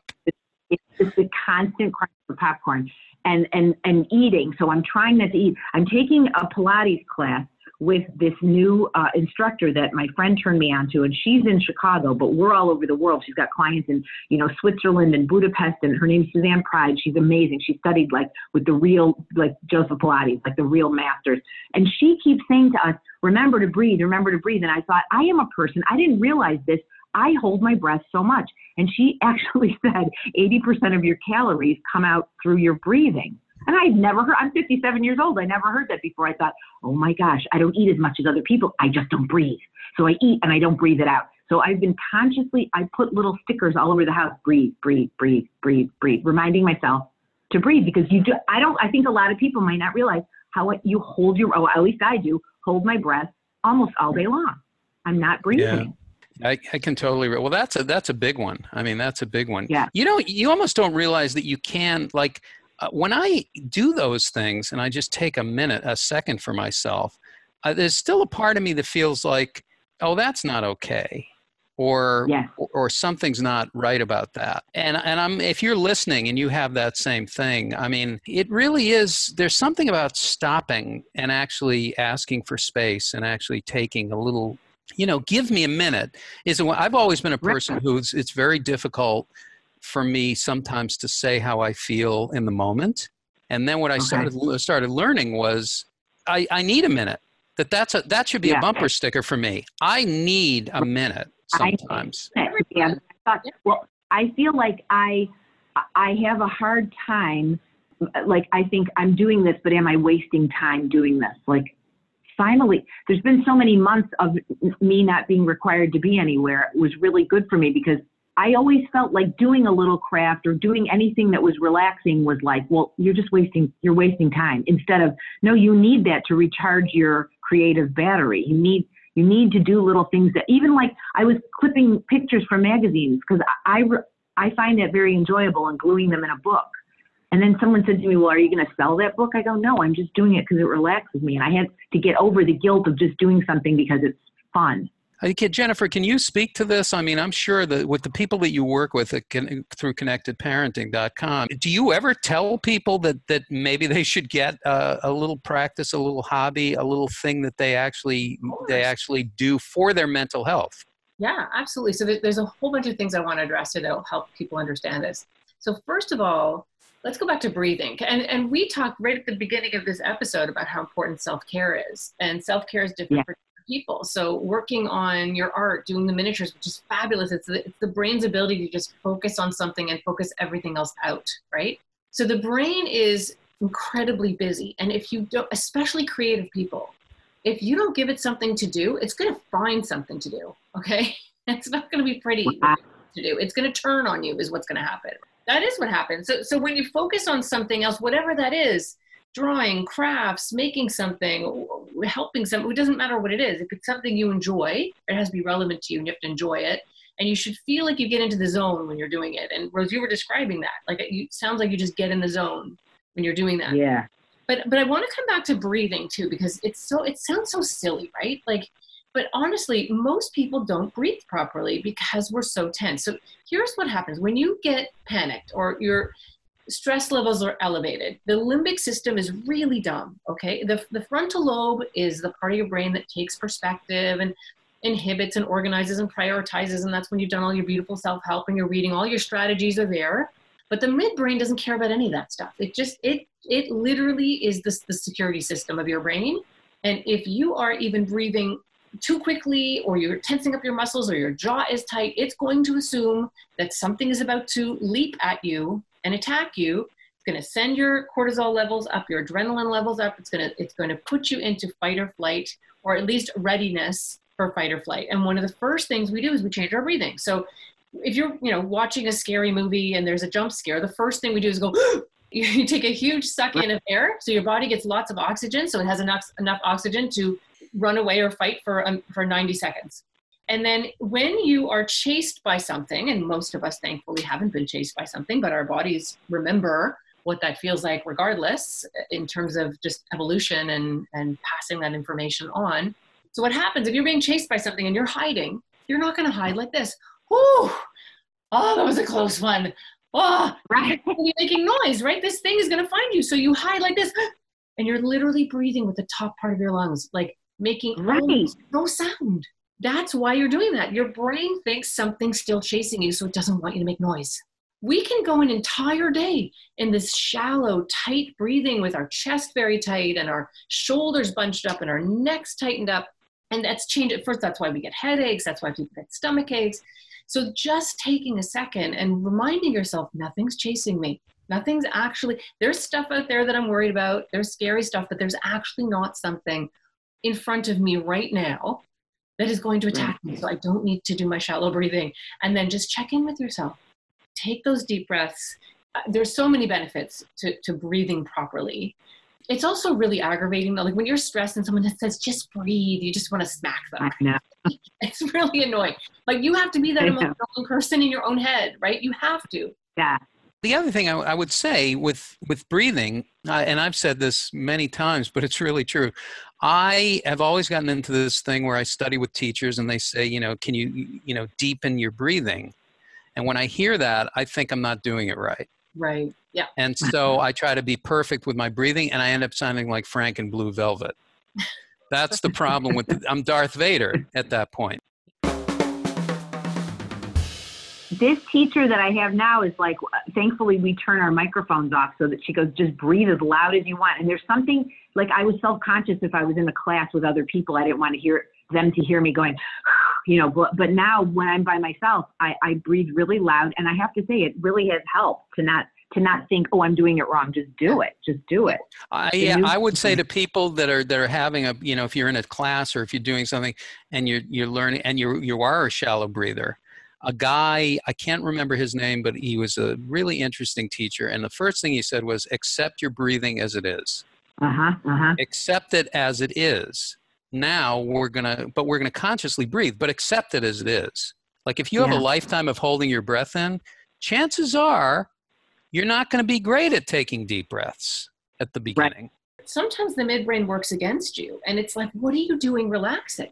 Speaker 3: It's just a constant crunch of popcorn and and and eating. So I'm trying not to eat. I'm taking a Pilates class with this new uh, instructor that my friend turned me on to, and she's in Chicago, but we're all over the world. She's got clients in, you know, Switzerland and Budapest, and her name's Suzanne Pride. She's amazing. She studied like with the real, like Joseph Pilates, like the real masters. And she keeps saying to us, remember to breathe, remember to breathe. And I thought, I am a person, I didn't realize this. I hold my breath so much. And she actually said 80% of your calories come out through your breathing. And I've never heard, I'm 57 years old. I never heard that before. I thought, oh my gosh, I don't eat as much as other people. I just don't breathe. So I eat and I don't breathe it out. So I've been consciously, I put little stickers all over the house breathe, breathe, breathe, breathe, breathe, reminding myself to breathe because you do, I don't, I think a lot of people might not realize how you hold your, oh, at least I do, hold my breath almost all day long. I'm not breathing.
Speaker 1: Yeah. I, I can totally. Well, that's a that's a big one. I mean, that's a big one.
Speaker 3: Yeah.
Speaker 1: You know, you almost don't realize that you can like uh, when I do those things and I just take a minute, a second for myself, uh, there's still a part of me that feels like, oh, that's not okay. Or,
Speaker 3: yeah.
Speaker 1: or, or something's not right about that. And and I'm if you're listening and you have that same thing, I mean, it really is there's something about stopping and actually asking for space and actually taking a little you know, give me a minute. Is I've always been a person who's it's very difficult for me sometimes to say how I feel in the moment. And then what I okay. started started learning was I, I need a minute. That that's a that should be yeah. a bumper sticker for me. I need a minute sometimes.
Speaker 3: I, yeah. well, I feel like I I have a hard time. Like I think I'm doing this, but am I wasting time doing this? Like finally, there's been so many months of me not being required to be anywhere. It was really good for me because I always felt like doing a little craft or doing anything that was relaxing was like, well, you're just wasting, you're wasting time instead of, no, you need that to recharge your creative battery. You need, you need to do little things that even like I was clipping pictures from magazines because I, I, find that very enjoyable and gluing them in a book. And then someone said to me, well, are you going to sell that book? I go, no, I'm just doing it because it relaxes me. And I had to get over the guilt of just doing something because it's fun.
Speaker 1: Okay, Jennifer, can you speak to this? I mean, I'm sure that with the people that you work with can, through connectedparenting.com, do you ever tell people that, that maybe they should get a, a little practice, a little hobby, a little thing that they actually they actually do for their mental health?
Speaker 2: Yeah, absolutely. So there's a whole bunch of things I want to address to that'll help people understand this. So first of all, let's go back to breathing. And, and we talked right at the beginning of this episode about how important self-care is. And self-care is different yeah. for people. So working on your art, doing the miniatures, which is fabulous. It's the, it's the brain's ability to just focus on something and focus everything else out, right? So the brain is incredibly busy. And if you don't, especially creative people, if you don't give it something to do, it's going to find something to do. Okay. It's not going to be pretty to do. It's going to turn on you is what's going to happen. That is what happens. So, so when you focus on something else, whatever that is, drawing, crafts, making something, helping some, it doesn't matter what it is. If it's something you enjoy, it has to be relevant to you and you have to enjoy it. And you should feel like you get into the zone when you're doing it. And Rose, you were describing that. Like it sounds like you just get in the zone when you're doing that.
Speaker 3: Yeah.
Speaker 2: But but I want to come back to breathing too because it's so it sounds so silly, right? Like but honestly, most people don't breathe properly because we're so tense. So here's what happens when you get panicked or you're stress levels are elevated. The limbic system is really dumb, okay? The, the frontal lobe is the part of your brain that takes perspective and inhibits and organizes and prioritizes, and that's when you've done all your beautiful self help and you're reading, all your strategies are there. But the midbrain doesn't care about any of that stuff. It just, it, it literally is the, the security system of your brain. And if you are even breathing too quickly or you're tensing up your muscles or your jaw is tight, it's going to assume that something is about to leap at you and attack you, it's going to send your cortisol levels up, your adrenaline levels up. It's going to it's going to put you into fight or flight, or at least readiness for fight or flight. And one of the first things we do is we change our breathing. So if you're you know watching a scary movie and there's a jump scare, the first thing we do is go. You take a huge suck in of air, so your body gets lots of oxygen, so it has enough enough oxygen to run away or fight for um, for 90 seconds. And then when you are chased by something, and most of us thankfully haven't been chased by something, but our bodies remember what that feels like regardless eh, in terms of just evolution and, and passing that information on. So what happens if you're being chased by something and you're hiding, you're not going to hide like this. Whew, oh, that was a close one. Oh, right. You're making noise, right? This thing is going to find you. So you hide like this and you're literally breathing with the top part of your lungs, like making right. no sound. That's why you're doing that. Your brain thinks something's still chasing you, so it doesn't want you to make noise. We can go an entire day in this shallow, tight breathing with our chest very tight and our shoulders bunched up and our necks tightened up. And that's changed at first. That's why we get headaches. That's why people get stomach aches. So just taking a second and reminding yourself, nothing's chasing me. Nothing's actually, there's stuff out there that I'm worried about. There's scary stuff, but there's actually not something in front of me right now that is going to attack me. So I don't need to do my shallow breathing. And then just check in with yourself. Take those deep breaths. Uh, there's so many benefits to, to breathing properly. It's also really aggravating though. Like when you're stressed and someone that says, just breathe, you just want to smack them.
Speaker 3: I know.
Speaker 2: It's really annoying. Like you have to be that emotional person in your own head, right? You have to.
Speaker 3: Yeah.
Speaker 1: The other thing I, I would say with with breathing, uh, and I've said this many times, but it's really true. I have always gotten into this thing where I study with teachers and they say, you know, can you, you know, deepen your breathing? And when I hear that, I think I'm not doing it right.
Speaker 2: Right. Yeah.
Speaker 1: And so I try to be perfect with my breathing and I end up sounding like Frank in Blue Velvet. That's the problem with the, I'm Darth Vader at that point.
Speaker 3: This teacher that I have now is like, thankfully, we turn our microphones off so that she goes, just breathe as loud as you want. And there's something like I was self conscious if I was in a class with other people, I didn't want to hear them to hear me going, you know, but, but now when I'm by myself, I, I breathe really loud. And I have to say, it really has helped to not to not think, oh, I'm doing it wrong. Just do it. Just do it.
Speaker 1: I, yeah, I would say to people that are that are having a, you know, if you're in a class or if you're doing something and you're you're learning and you you are a shallow breather, a guy, I can't remember his name, but he was a really interesting teacher. And the first thing he said was, accept your breathing as it is.
Speaker 3: Uh-huh, uh-huh.
Speaker 1: Accept it as it is. Now we're going to, but we're going to consciously breathe, but accept it as it is. Like if you have a lifetime of holding your breath in, chances are you're not going to be great at taking deep breaths at the beginning.
Speaker 2: Right. Sometimes the midbrain works against you, and it's like, what are you doing relaxing?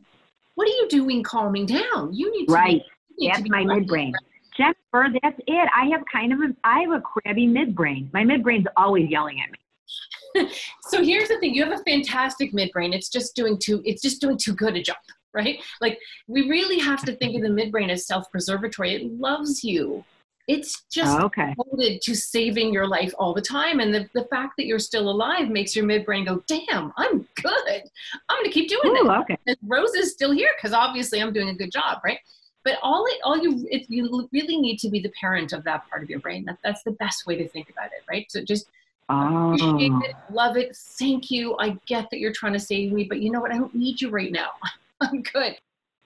Speaker 2: What are you doing calming down? You need to
Speaker 3: right. That's my midbrain. Jennifer, that's it. I have kind of a, I have a crabby midbrain. My midbrain's always yelling at
Speaker 2: me. so here's the thing: you have a fantastic midbrain. It's just doing too. It's just doing too good a job, right? Like we really have to think of the midbrain as self-preservatory. It loves you. It's just
Speaker 3: oh, okay.
Speaker 2: devoted to saving your life all the time. And the, the fact that you're still alive makes your midbrain go, damn, I'm good. I'm going to keep doing
Speaker 3: Ooh,
Speaker 2: this.
Speaker 3: Okay.
Speaker 2: And Rose is still here because obviously I'm doing a good job, right? But all it all you if you really need to be the parent of that part of your brain. That, that's the best way to think about it right? So just
Speaker 3: oh.
Speaker 2: appreciate ah. it love it thank you i get that you're trying to save me but you know what? I don't need you right now. I'm good.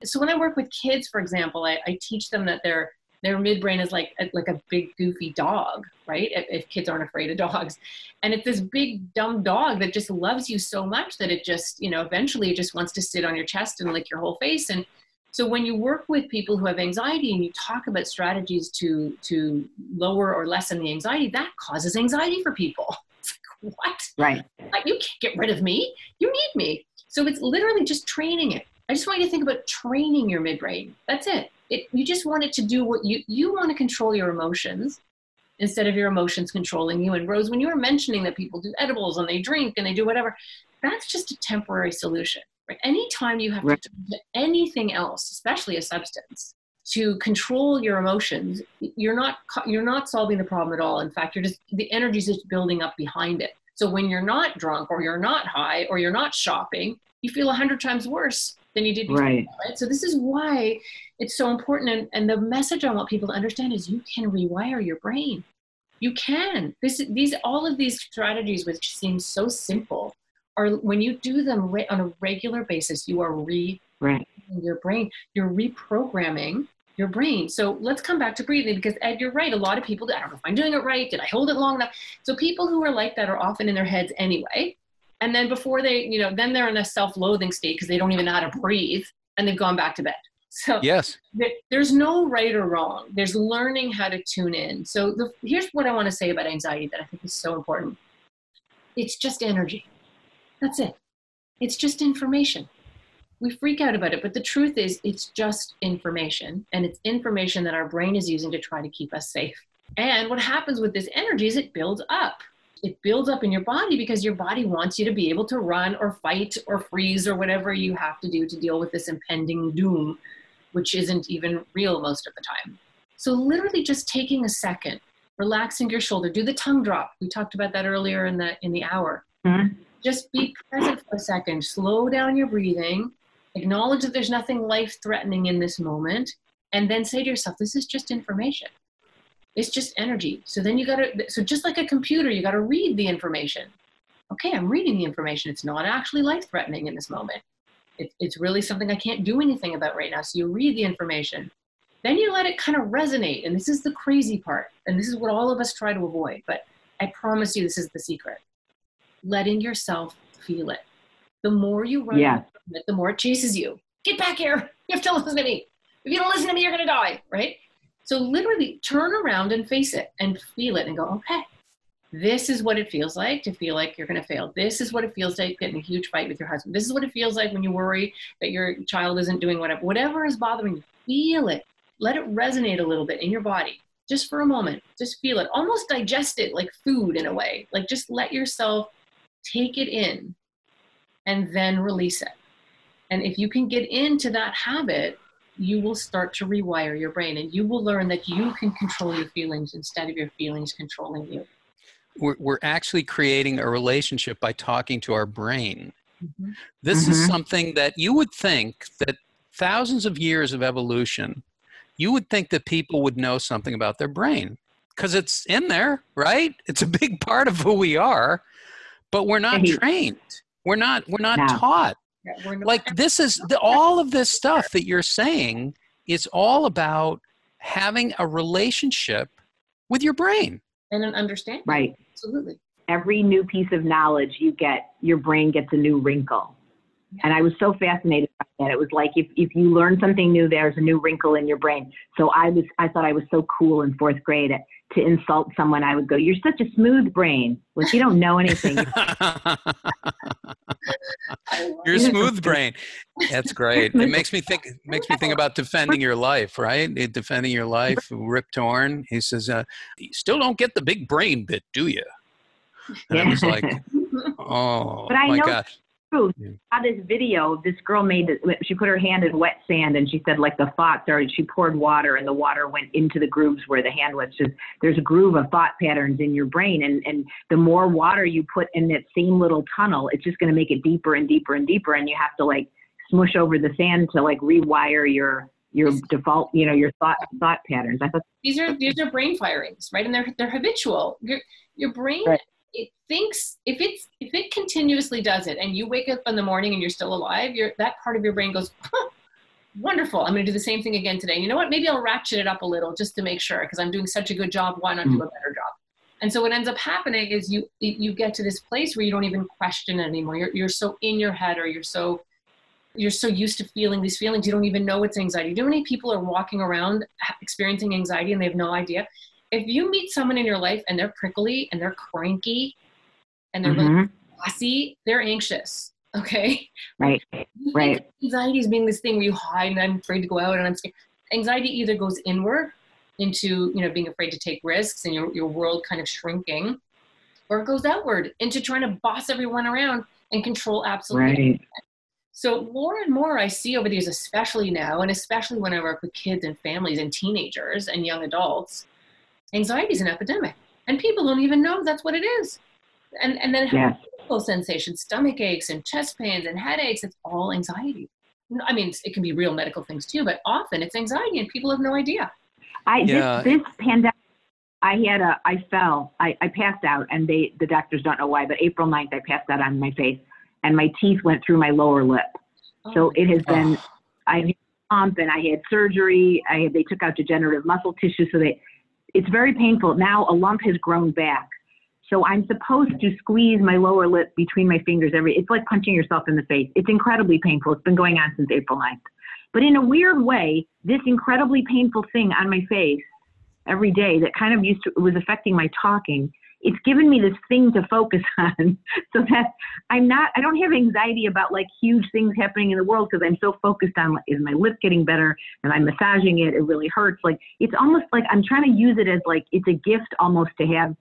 Speaker 2: So when i work with kids for example i, I teach them that their their midbrain is like a, like a big goofy dog right? If, if kids aren't afraid of dogs. And it's this big dumb dog that just loves you so much that it just you know eventually it just wants to sit on your chest and lick your whole face and so when you work with people who have anxiety and you talk about strategies to to lower or lessen the anxiety, that causes anxiety for people. Like, what?
Speaker 3: Right.
Speaker 2: Like, you can't get rid of me. You need me. So it's literally just training it. I just want you to think about training your midbrain. That's it. It you just want it to do what you you want to control your emotions instead of your emotions controlling you. And Rose, when you were mentioning that people do edibles and they drink and they do whatever, that's just a temporary solution. Right? Anytime you have right. to do anything else, especially a substance, to control your emotions, you're not you're not solving the problem at all. In fact, you're just the energy is just building up behind it. So when you're not drunk or you're not high or you're not shopping, you feel a hundred times worse than you did before.
Speaker 3: Right.
Speaker 2: right. So this is why it's so important. And, and the message I want people to understand is you can rewire your brain. You can. This these all of these strategies, which seem so simple, are when you do them re- on a regular basis, you are re
Speaker 3: right.
Speaker 2: your brain. You're reprogramming your brain. So let's come back to breathing because Ed, you're right. A lot of people, I don't know if I'm doing it right. Did I hold it long enough? So people who are like that are often in their heads anyway. And then before they, you know, then they're in a self-loathing state because they don't even know how to breathe and they've gone back to bed. So
Speaker 1: yes,
Speaker 2: there's no right or wrong. There's learning how to tune in. So the, here's what I want to say about anxiety that I think is so important. It's just energy. That's it. It's just information. We freak out about it but the truth is it's just information and it's information that our brain is using to try to keep us safe. And what happens with this energy is it builds up. It builds up in your body because your body wants you to be able to run or fight or freeze or whatever you have to do to deal with this impending doom which isn't even real most of the time. So literally just taking a second relaxing your shoulder. Do the tongue drop. We talked about that earlier in the in the hour. Mm-hmm. Just be present for a second slow down your breathing acknowledge that there's nothing life threatening in this moment, and then say to yourself, this is just information. It's just energy. So then you got to, so just like a computer, you got to read the information. Okay, I'm reading the information. It's not actually life threatening in this moment. It, it's really something I can't do anything about right now. So you read the information. Then you let it kind of resonate. And this is the crazy part. And this is what all of us try to avoid. But I promise you, this is the secret letting yourself feel it. The more you run yeah it, the more it chases you. Get back here. You have to listen to me. If you don't listen to me, you're going to die, right? So literally turn around and face it and feel it and go, okay, this is what it feels like to feel like you're going to fail. This is what it feels like getting a huge fight with your husband. This is what it feels like when you worry that your child isn't doing whatever. Whatever is bothering you, feel it. Let it resonate a little bit in your body just for a moment. Just feel it. Almost digest it like food in a way. Like just let yourself take it in and then release it. And if you can get into that habit, you will start to rewire your brain and you will learn that you can control your feelings instead of your feelings controlling you.
Speaker 1: We're, we're actually creating a relationship by talking to our brain. Mm-hmm. This mm-hmm. is something that you would think that thousands of years of evolution, you would think that people would know something about their brain because it's in there, right? It's a big part of who we are, but we're not trained. We're not, we're not no. taught like this is the, all of this stuff that you're saying is all about having a relationship with your brain
Speaker 2: and an understanding.
Speaker 3: Right.
Speaker 2: Absolutely.
Speaker 3: Every new piece of knowledge you get, your brain gets a new wrinkle. And I was so fascinated by that. It was like if, if you learn something new, there's a new wrinkle in your brain. So I was I thought I was so cool in fourth grade to insult someone. I would go, "You're such a smooth brain." Like you don't know anything.
Speaker 1: You're smooth brain. That's great. It makes me think. Makes me think about defending your life, right? Defending your life. Rip Torn. He says, uh, "You still don't get the big brain bit, do you?" And yeah. I was like, "Oh but I my know, gosh."
Speaker 3: Truth. Yeah. Saw this video. This girl made. She put her hand in wet sand, and she said like the thoughts are. She poured water, and the water went into the grooves where the hand was. Just there's a groove of thought patterns in your brain, and and the more water you put in that same little tunnel, it's just going to make it deeper and deeper and deeper, and you have to like smush over the sand to like rewire your your default, you know, your thought thought patterns. I thought
Speaker 2: these are these are brain firings, right? And they're they're habitual. Your your brain right it thinks if it's if it continuously does it and you wake up in the morning and you're still alive you're that part of your brain goes huh, wonderful. I'm going to do the same thing again today. And you know what? Maybe i'll ratchet it up a little just to make sure because i'm doing such a good job. Why not do mm. a better job? And so what ends up happening is you you get to this place where you don't even question it anymore. You're, you're so in your head or you're so you're so used to feeling these feelings you don't even know it's anxiety. Do you know many people are walking around experiencing anxiety and they have no idea if you meet someone in your life and they're prickly and they're cranky and they're mm-hmm. really bossy, they're anxious. Okay.
Speaker 3: Right. Right.
Speaker 2: Anxiety is being this thing where you hide and I'm afraid to go out and I'm scared. Anxiety either goes inward into, you know, being afraid to take risks and your, your world kind of shrinking, or it goes outward into trying to boss everyone around and control absolutely right. Everything. So more and more I see over the years, especially now, and especially when I work with kids and families and teenagers and young adults, anxiety is an epidemic and people don't even know that's what it is and and then yeah. physical sensations stomach aches and chest pains and headaches it's all anxiety i mean it can be real medical things too but often it's anxiety and people have no idea
Speaker 3: i yeah. this, this pandemic i had a i fell I, I passed out and they the doctors don't know why but april 9th i passed out on my face and my teeth went through my lower lip oh. so it has been oh. i've lump and I had surgery. I had, they took out degenerative muscle tissue, so they, it's very painful. Now a lump has grown back. So I'm supposed to squeeze my lower lip between my fingers every, it's like punching yourself in the face. It's incredibly painful. It's been going on since April 9th. But in a weird way, this incredibly painful thing on my face every day that kind of used to, was affecting my talking it's given me this thing to focus on so that I'm not, I don't have anxiety about like huge things happening in the world because I'm so focused on is my lip getting better and I'm massaging it. It really hurts. Like it's almost like I'm trying to use it as like it's a gift almost to have.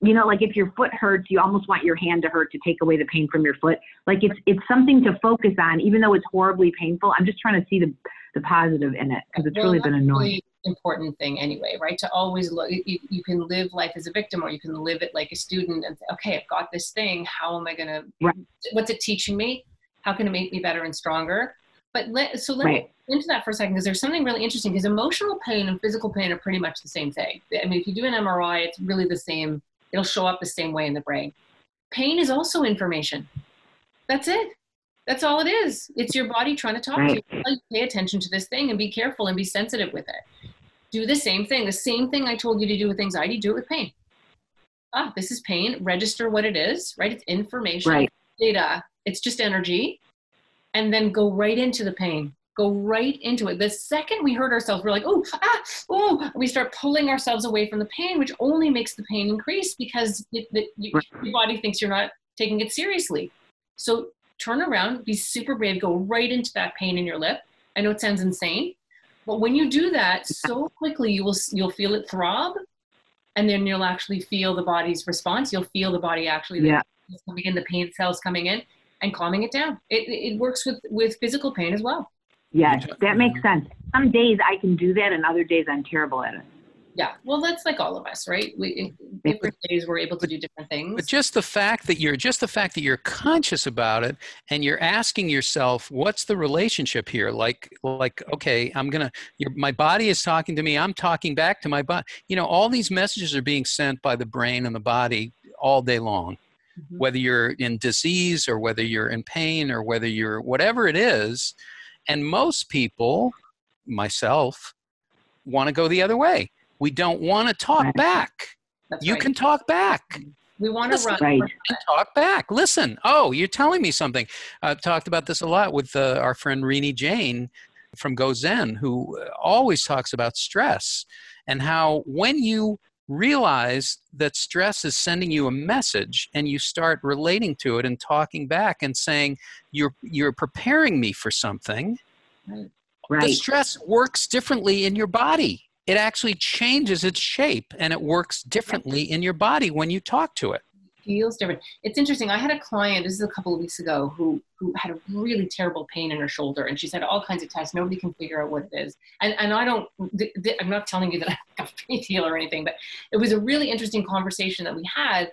Speaker 3: You know, like if your foot hurts, you almost want your hand to hurt to take away the pain from your foot. Like it's it's something to focus on, even though it's horribly painful. I'm just trying to see the the positive in it because it's
Speaker 2: well,
Speaker 3: really been annoying
Speaker 2: important thing anyway, right? To always look, you, you, can live life as a victim or you can live it like a student and say, okay, I've got this thing. How am I going to, what's it teaching me? How can it make me better and stronger? But let, so let right. me into that for a second because there's something really interesting because emotional pain and physical pain are pretty much the same thing. I mean, if you do an MRI, it's really the same, it'll show up the same way in the brain. Pain is also information. That's it. That's all it is. It's your body trying to talk right. to you. Pay attention to this thing and be careful and be sensitive with it do the same thing. The same thing I told you to do with anxiety, do it with pain. Ah, this is pain. Register what it is, right? It's information, right. data. It's just energy. And then go right into the pain. Go right into it. The second we hurt ourselves, we're like, oh, ah, oh, we start pulling ourselves away from the pain, which only makes the pain increase because it, the, right. your body thinks you're not taking it seriously. So turn around, be super brave, go right into that pain in your lip. I know it sounds insane, but when you do that so quickly, you will you'll feel it throb, and then you'll actually feel the body's response. You'll feel the body actually yeah. coming in, the pain cells coming in, and calming it down. It it works with with physical pain as well.
Speaker 3: Yes, that makes sense. Some days I can do that, and other days I'm terrible at it
Speaker 2: yeah well that's like all of us right? We different days we're able to do different things.
Speaker 1: But just the fact that you're just the fact that you're conscious about it and you're asking yourself what's the relationship here? Like like okay i'm gonna your, my body is talking to me i'm talking back to my body you know all these messages are being sent by the brain and the body all day long. Mm-hmm. whether you're in disease or whether you're in pain or whether you're whatever it is and most people myself want to go the other way we don't want to talk right. back. That's you right. can talk back.
Speaker 2: We want to run.
Speaker 1: Right. Talk back. Listen. Oh, you're telling me something. I've talked about this a lot with uh, our friend Renee Jain from GoZen, who always talks about stress and how when you realize that stress is sending you a message and you start relating to it and talking back and saying you're you're preparing me for something right. the stress works differently in your body it actually changes its shape and it works differently in your body when you talk to it.
Speaker 2: Feels different. It's interesting i had a client this is a couple of weeks ago who who had a really terrible pain in her shoulder and she's had all kinds of tests nobody can figure out what it is. And and i don't th- th- i'm not telling you that i'm a pain healer or anything but it was a really interesting conversation that we had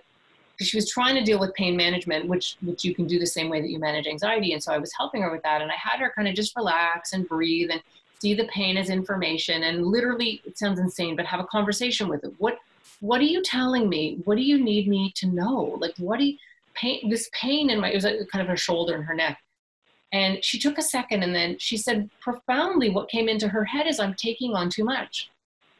Speaker 2: because she was trying to deal with pain management which which you can do the same way that you manage anxiety and so i was helping her with that and i had her kind of just relax and breathe and see the pain as information and literally it sounds insane but have a conversation with it. What what are you telling me? What do you need me to know? Like what do you pain this pain in my it was like kind of her shoulder and her neck. And she took a second and then she said profoundly what came into her head is i'm taking on too much.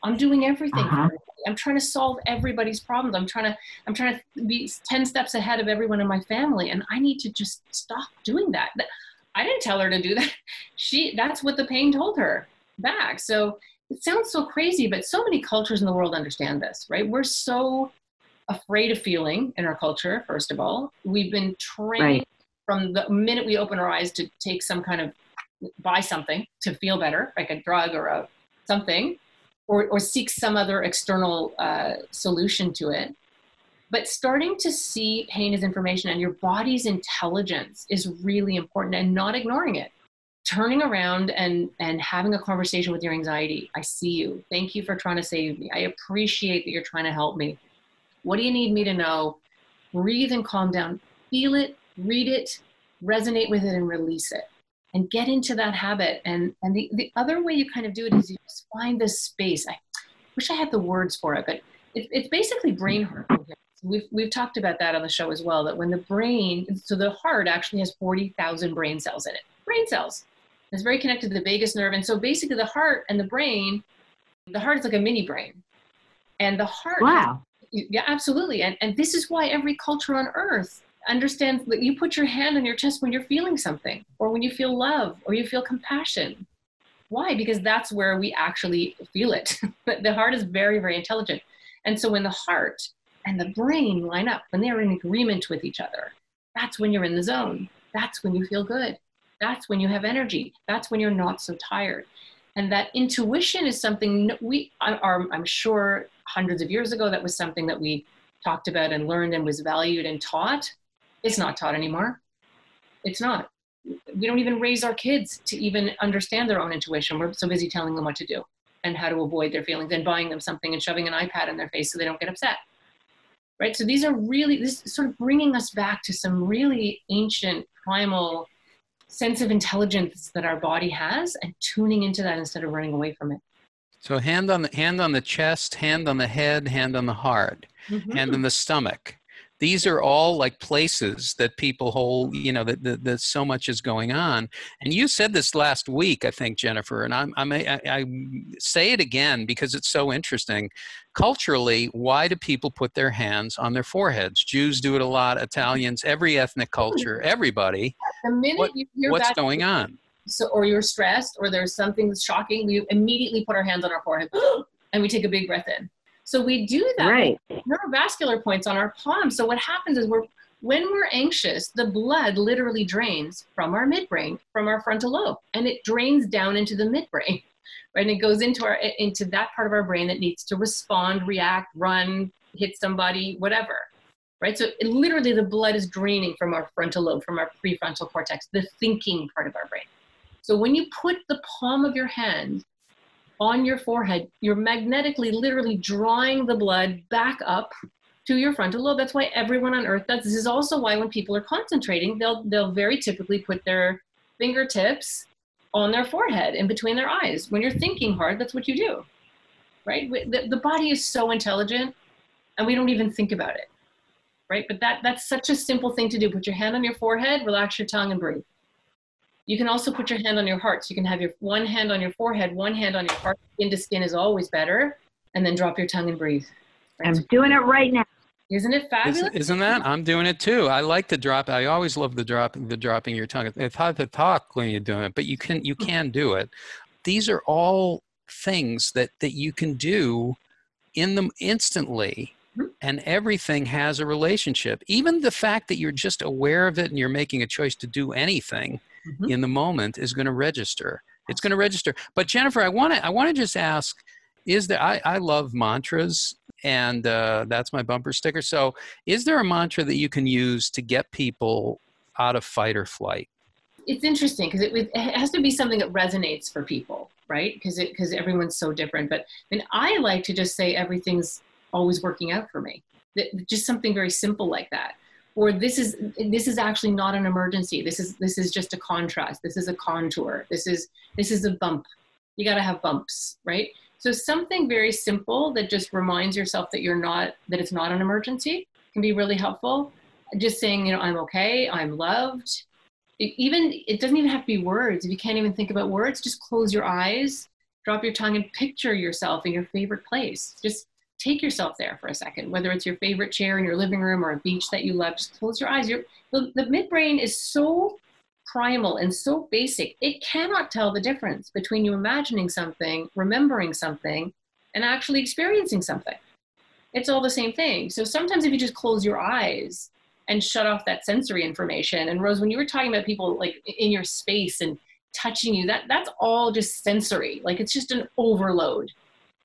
Speaker 2: I'm doing everything uh-huh. i'm trying to solve everybody's problems. I'm trying to i'm trying to be 10 steps ahead of everyone in my family. And i need to just stop doing that I didn't tell her to do that. She that's what the pain told her back. So it sounds so crazy, but so many cultures in the world understand this, right? We're so afraid of feeling in our culture, first of all. We've been trained right. from the minute we open our eyes to take some kind of buy something to feel better, like a drug or a something, or, or seek some other external uh, solution to it. But starting to see pain as information and your body's intelligence is really important and not ignoring it. Turning around and, and having a conversation with your anxiety. I see you. Thank you for trying to save me. I appreciate that you're trying to help me. What do you need me to know? Breathe and calm down. Feel it, read it, resonate with it, and release it. And get into that habit. And, and the, the other way you kind of do it is you just find this space. I wish I had the words for it, but it, it's basically brain we've, we've talked about that on the show as well that when the brain so the heart actually has 40,000 brain cells in it brain cells It's very connected to the vagus nerve. And so basically, the heart and the brain, the heart is like a mini brain. And the heart.
Speaker 3: Wow.
Speaker 2: Yeah, absolutely. And, and this is why every culture on earth understands that you put your hand on your chest when you're feeling something, or when you feel love, or you feel compassion. Why? Because that's where we actually feel it. But the heart is very, very intelligent. And so when the heart and the brain line up, when they're in agreement with each other, that's when you're in the zone. That's when you feel good. That's when you have energy. That's when you're not so tired. And that intuition is something we are, I'm sure, hundreds of years ago, that was something that we talked about and learned and was valued and taught. It's not taught anymore. It's not. We don't even raise our kids to even understand their own intuition. We're so busy telling them what to do and how to avoid their feelings and buying them something and shoving an iPad in their face so they don't get upset. Right? So these are really, this is sort of bringing us back to some really ancient, primal sense of intelligence that our body has and tuning into that instead of running away from it.
Speaker 1: So hand on the hand on the chest, hand on the head, hand on the heart, mm-hmm. hand on the stomach these are all like places that people hold you know that, that, that, so much is going on. And you said this last week i think jennifer and I'm, I'm, I, I say it again because it's so interesting. Culturally why do people put their hands on their foreheads? Jews do it a lot italians every ethnic culture everybody.
Speaker 2: The minute what, you hear
Speaker 1: what's going on?
Speaker 2: so or you're stressed or there's something shocking we immediately put our hands on our forehead and we take a big breath in so we do that.
Speaker 3: Right.
Speaker 2: Neurovascular points on our palms. So what happens is we're when we're anxious, the blood literally drains from our midbrain, from our frontal lobe, and it drains down into the midbrain. Right? And it goes into our into that part of our brain that needs to respond, react, run, hit somebody, whatever. Right? So it, literally the blood is draining from our frontal lobe, from our prefrontal cortex, the thinking part of our brain. So when you put the palm of your hand on your forehead, you're magnetically, literally drawing the blood back up to your frontal lobe. That's why everyone on earth does. This is also why when people are concentrating, they'll they'll very typically put their fingertips on their forehead in between their eyes. When you're thinking hard, that's what you do. Right? The, the body is so intelligent and we don't even think about it. Right? But that that's such a simple thing to do. Put your hand on your forehead, relax your tongue and breathe. You can also put your hand on your heart. So you can have your one hand on your forehead, one hand on your heart. Skin to skin is always better. And then drop your tongue and breathe.
Speaker 3: Right? I'm doing it right now.
Speaker 2: Isn't it fabulous?
Speaker 1: Isn't that? I'm doing it too. I like to drop. I always love the dropping, the dropping your tongue. It's hard to talk when you're doing it, but you can you can do it. These are all things that that you can do in them instantly mm-hmm. and everything has a relationship even the fact that you're just aware of it and you're making a choice to do anything mm-hmm. in the moment is going to register. It's going to register. But Jennifer, I want to I want to just ask: Is there? I, I love mantras, and uh, that's my bumper sticker. So, is there a mantra that you can use to get people out of fight or flight?
Speaker 2: It's interesting because it, it has to be something that resonates for people, right? Because it because everyone's so different. But and I like to just say everything's always working out for me. Just something very simple like that or this is this is actually not an emergency. This is this is just a contrast. This is a contour. This is this is a bump. You got to have bumps right? So something very simple that just reminds yourself that you're not that it's not an emergency can be really helpful. Just saying you know i'm okay i'm loved. It, even it doesn't even have to be words. If you can't even think about words just close your eyes drop your tongue and picture yourself in your favorite place. Just take yourself there for a second, whether it's your favorite chair in your living room or a beach that you love, just close your eyes. The, the midbrain is so primal and so basic, it cannot tell the difference between you imagining something, remembering something, and actually experiencing something. It's all the same thing. So sometimes if you just close your eyes and shut off that sensory information, and Rose, when you were talking about people like in your space and touching you, that that's all just sensory. Like it's just an overload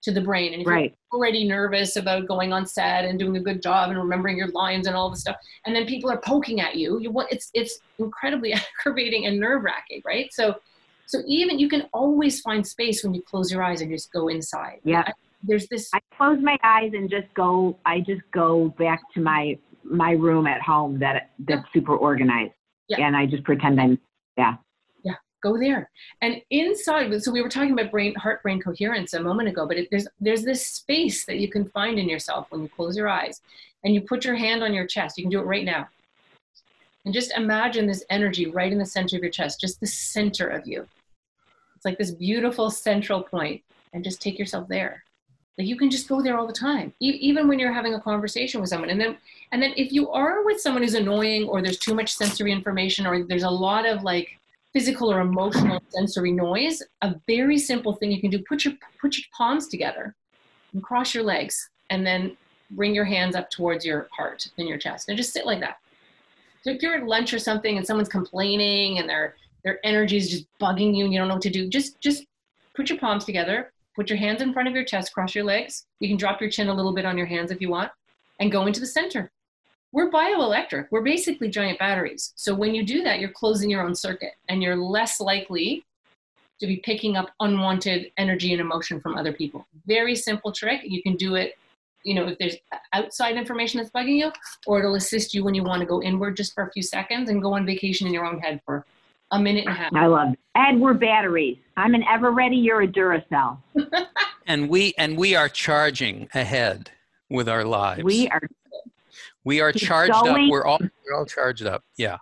Speaker 2: to the brain. And if right. you're already nervous about going on set and doing a good job and remembering your lines and all this stuff, and then people are poking at you, you want it's it's incredibly aggravating and nerve wracking, right? So so even you can always find space when you close your eyes and just go inside.
Speaker 3: Yeah.
Speaker 2: I, there's this
Speaker 3: I close my eyes and just go I just go back to my my room at home that that's yeah. super organized. Yeah. And I just pretend I'm yeah
Speaker 2: go there and inside so we were talking about brain heart brain coherence a moment ago but it, there's there's this space that you can find in yourself when you close your eyes and you put your hand on your chest you can do it right now and just imagine this energy right in the center of your chest just the center of you It's like this beautiful central point, and just take yourself there. Like you can just go there all the time, e- even when you're having a conversation with someone. And then, and then if you are with someone who's annoying, or there's too much sensory information, or there's a lot of like physical or emotional sensory noise, a very simple thing you can do: put your put your palms together and cross your legs, and then bring your hands up towards your heart and your chest, and just sit like that. So if you're at lunch or something and someone's complaining and their their energy is just bugging you and you don't know what to do, just just put your palms together, Put your hands in front of your chest, cross your legs. You can drop your chin a little bit on your hands if you want, and go into the center. We're bioelectric. We're basically giant batteries. So when you do that, you're closing your own circuit and you're less likely to be picking up unwanted energy and emotion from other people. Very simple trick. You can do it, you know, if there's outside information that's bugging you, or it'll assist you when you want to go inward just for a few seconds and go on vacation in your own head for a minute and a half.
Speaker 3: I love it. And we're batteries. I'm an Eveready. You're a Duracell.
Speaker 1: and we and we are charging ahead with our lives.
Speaker 3: We are.
Speaker 1: We are charged going. up. We're all we're all charged up. Yeah.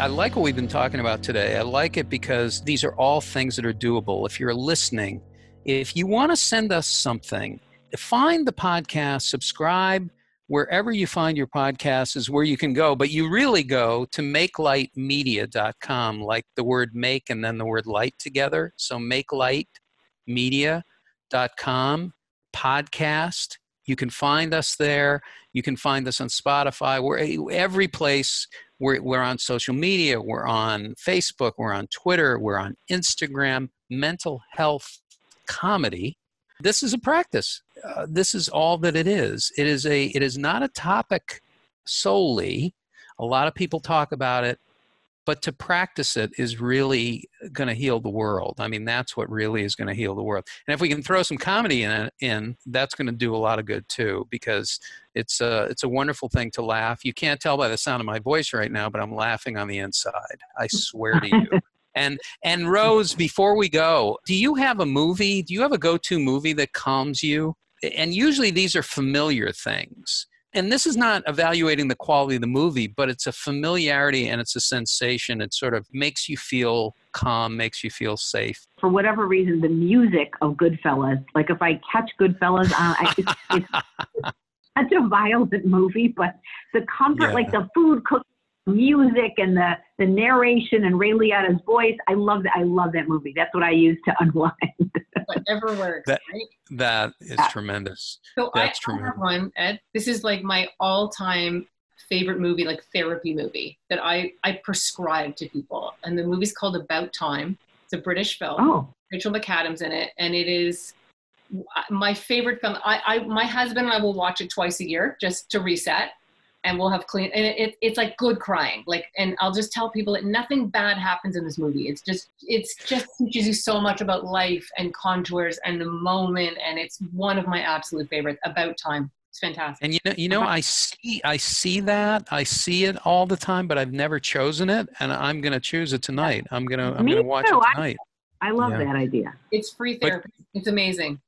Speaker 1: I like what we've been talking about today. I like it because these are all things that are doable. If you're listening, if you want to send us something, find the podcast, subscribe wherever you find your podcast is where you can go, but you really go to makelightmedia.com, like the word make and then the word light together. So makelightmedia.com, podcast. You can find us there. You can find us on Spotify. We're every place. We're, we're on social media. We're on Facebook. We're on Twitter. We're on Instagram. Mental health comedy. This is a practice uh, this is all that it is. It is a it is not a topic solely. A lot of people talk about it, but to practice it is really going to heal the world. I mean, that's what really is going to heal the world. And if we can throw some comedy in, in that's going to do a lot of good too, because it's a it's a wonderful thing to laugh. You can't tell by the sound of my voice right now, but I'm laughing on the inside. I swear to you. And and Rose, before we go, do you have a movie? Do you have a go-to movie that calms you? and usually these are familiar things. And this is not evaluating the quality of the movie, but it's a familiarity and it's a sensation. It sort of makes you feel calm, makes you feel safe.
Speaker 3: For whatever reason, the music of Goodfellas, like if I catch Goodfellas on, I, it's, it's such a violent movie, but the comfort, yeah. like the food cooking music and the, the narration and Ray Liotta's voice, I love that. I love that movie. That's what I use to unwind
Speaker 2: whatever works.
Speaker 1: That,
Speaker 2: right?
Speaker 1: that is tremendous.
Speaker 2: So
Speaker 1: That's
Speaker 2: I, tremendous. have one, Ed. This is like my all-time favorite movie, like therapy movie that I I prescribe to people, and the movie's called About Time. It's a British film.
Speaker 3: Oh.
Speaker 2: Rachel McAdams in it, and it is uh, my favorite film. I, I my husband and I will watch it twice a year just to reset and we'll have clean and it, it, it's like good crying like and i'll just tell people that nothing bad happens in this movie. It's just it's just teaches you so much about life and contours and the moment and it's one of my absolute favorites. About time. It's fantastic.
Speaker 1: And you know you know i see i see that. I see it all the time but i've never chosen it and i'm going to choose it tonight. I'm going to i'm going to watch too. it tonight.
Speaker 3: I, I love yeah. that idea.
Speaker 2: It's free therapy. But, it's amazing.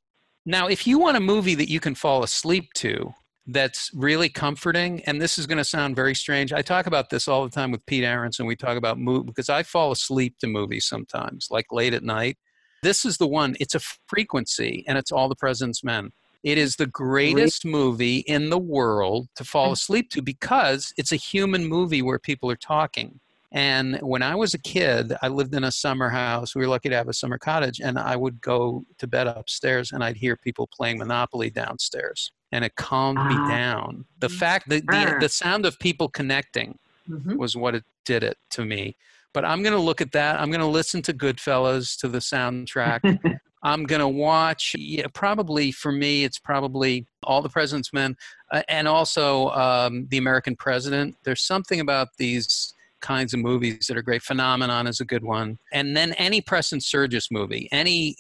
Speaker 1: Now if you want a movie that you can fall asleep to that's really comforting. And this is going to sound very strange. I talk about this all the time with Pete Aronson. We talk about movie because I fall asleep to movies sometimes, like late at night. This is the one, it's a frequency, and it's All the President's Men. It is the greatest movie in the world to fall mm. asleep to because it's a human movie where people are talking. And when I was a kid, I lived in a summer house. We were lucky to have a summer cottage, and I would go to bed upstairs and I'd hear people playing Monopoly downstairs and it calmed me ah. down. The fact that the, the sound of people connecting mm-hmm. was what it did it to me. But I'm going to look at that. I'm going to listen to Goodfellas to the soundtrack. I'm going to watch, yeah, probably for me, it's probably All the President's Men uh, and also um, The American President. There's something about these kinds of movies that are great. Phenomenon is a good one. And then any Preston Sturges movie, any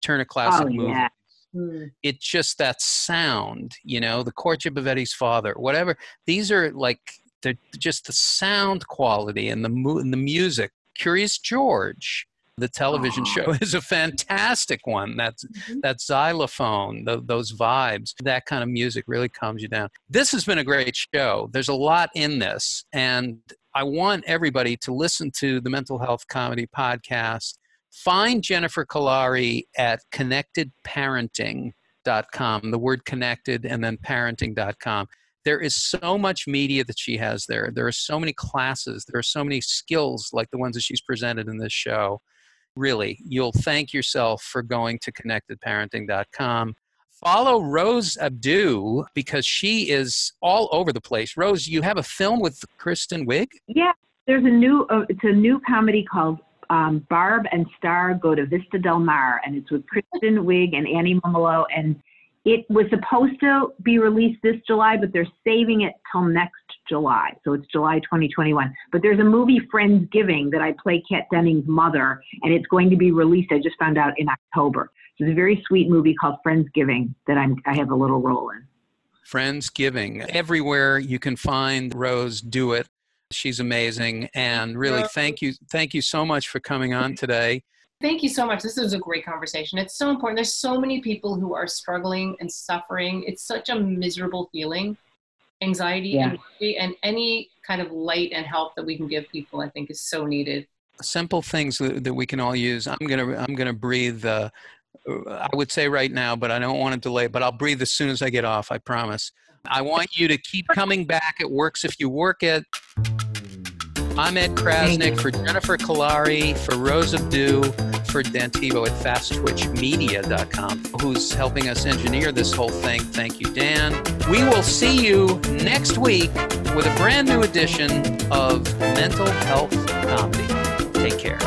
Speaker 1: Turner Classic oh, movie. Yeah. Mm. It's just that sound, you know, the courtship of Eddie's father, whatever. These are like they're just the sound quality and the mu- and the music. Curious George, the television show, is a fantastic one. That's mm-hmm. that xylophone, the, those vibes, that kind of music really calms you down. This has been a great show. There's a lot in this, and I want everybody to listen to the Mental Health Comedy Podcast. Find Jennifer Kolari at connectedparenting.com, the word connected and then parenting.com. There is so much media that she has there. There are so many classes. There are so many skills like the ones that she's presented in this show. Really, you'll thank yourself for going to connectedparenting.com follow Rose Abdoo because she is all over the place. Rose, you have a film with Kristen Wiig?
Speaker 3: Yeah, there's a new uh, it's a new comedy called um, Barb and Star Go to Vista Del Mar, and it's with Kristen Wiig and Annie Mumolo, and it was supposed to be released this July, but they're saving it till next July. So it's July 2021. But there's a movie, Friendsgiving, that I play Kat Dennings' mother, and it's going to be released, I just found out, in October. It's a very sweet movie called Friendsgiving that I'm, I have a little role in.
Speaker 1: Friendsgiving. Everywhere you can find Rose, do it. She's amazing. And really, thank you. Thank you so much for coming on today.
Speaker 2: Thank you so much. This is a great conversation. It's so important. There's so many people who are struggling and suffering. It's such a miserable feeling. Anxiety yeah. and, and any kind of light and help that we can give people, I think, is so needed
Speaker 1: simple things that we can all use. I'm gonna I'm gonna breathe uh, I would say right now, but I don't want to delay, but I'll breathe as soon as I get off, I promise. I want you to keep coming back. It works if you work it. I'm Ed Crasnick for Jennifer Kolari, for Rose Abdoo, for Dan Tebow at FastTwitchMedia.com, who's helping us engineer this whole thing. Thank you, Dan. We will see you next week with a brand new edition of Mental Health Comedy. Take care.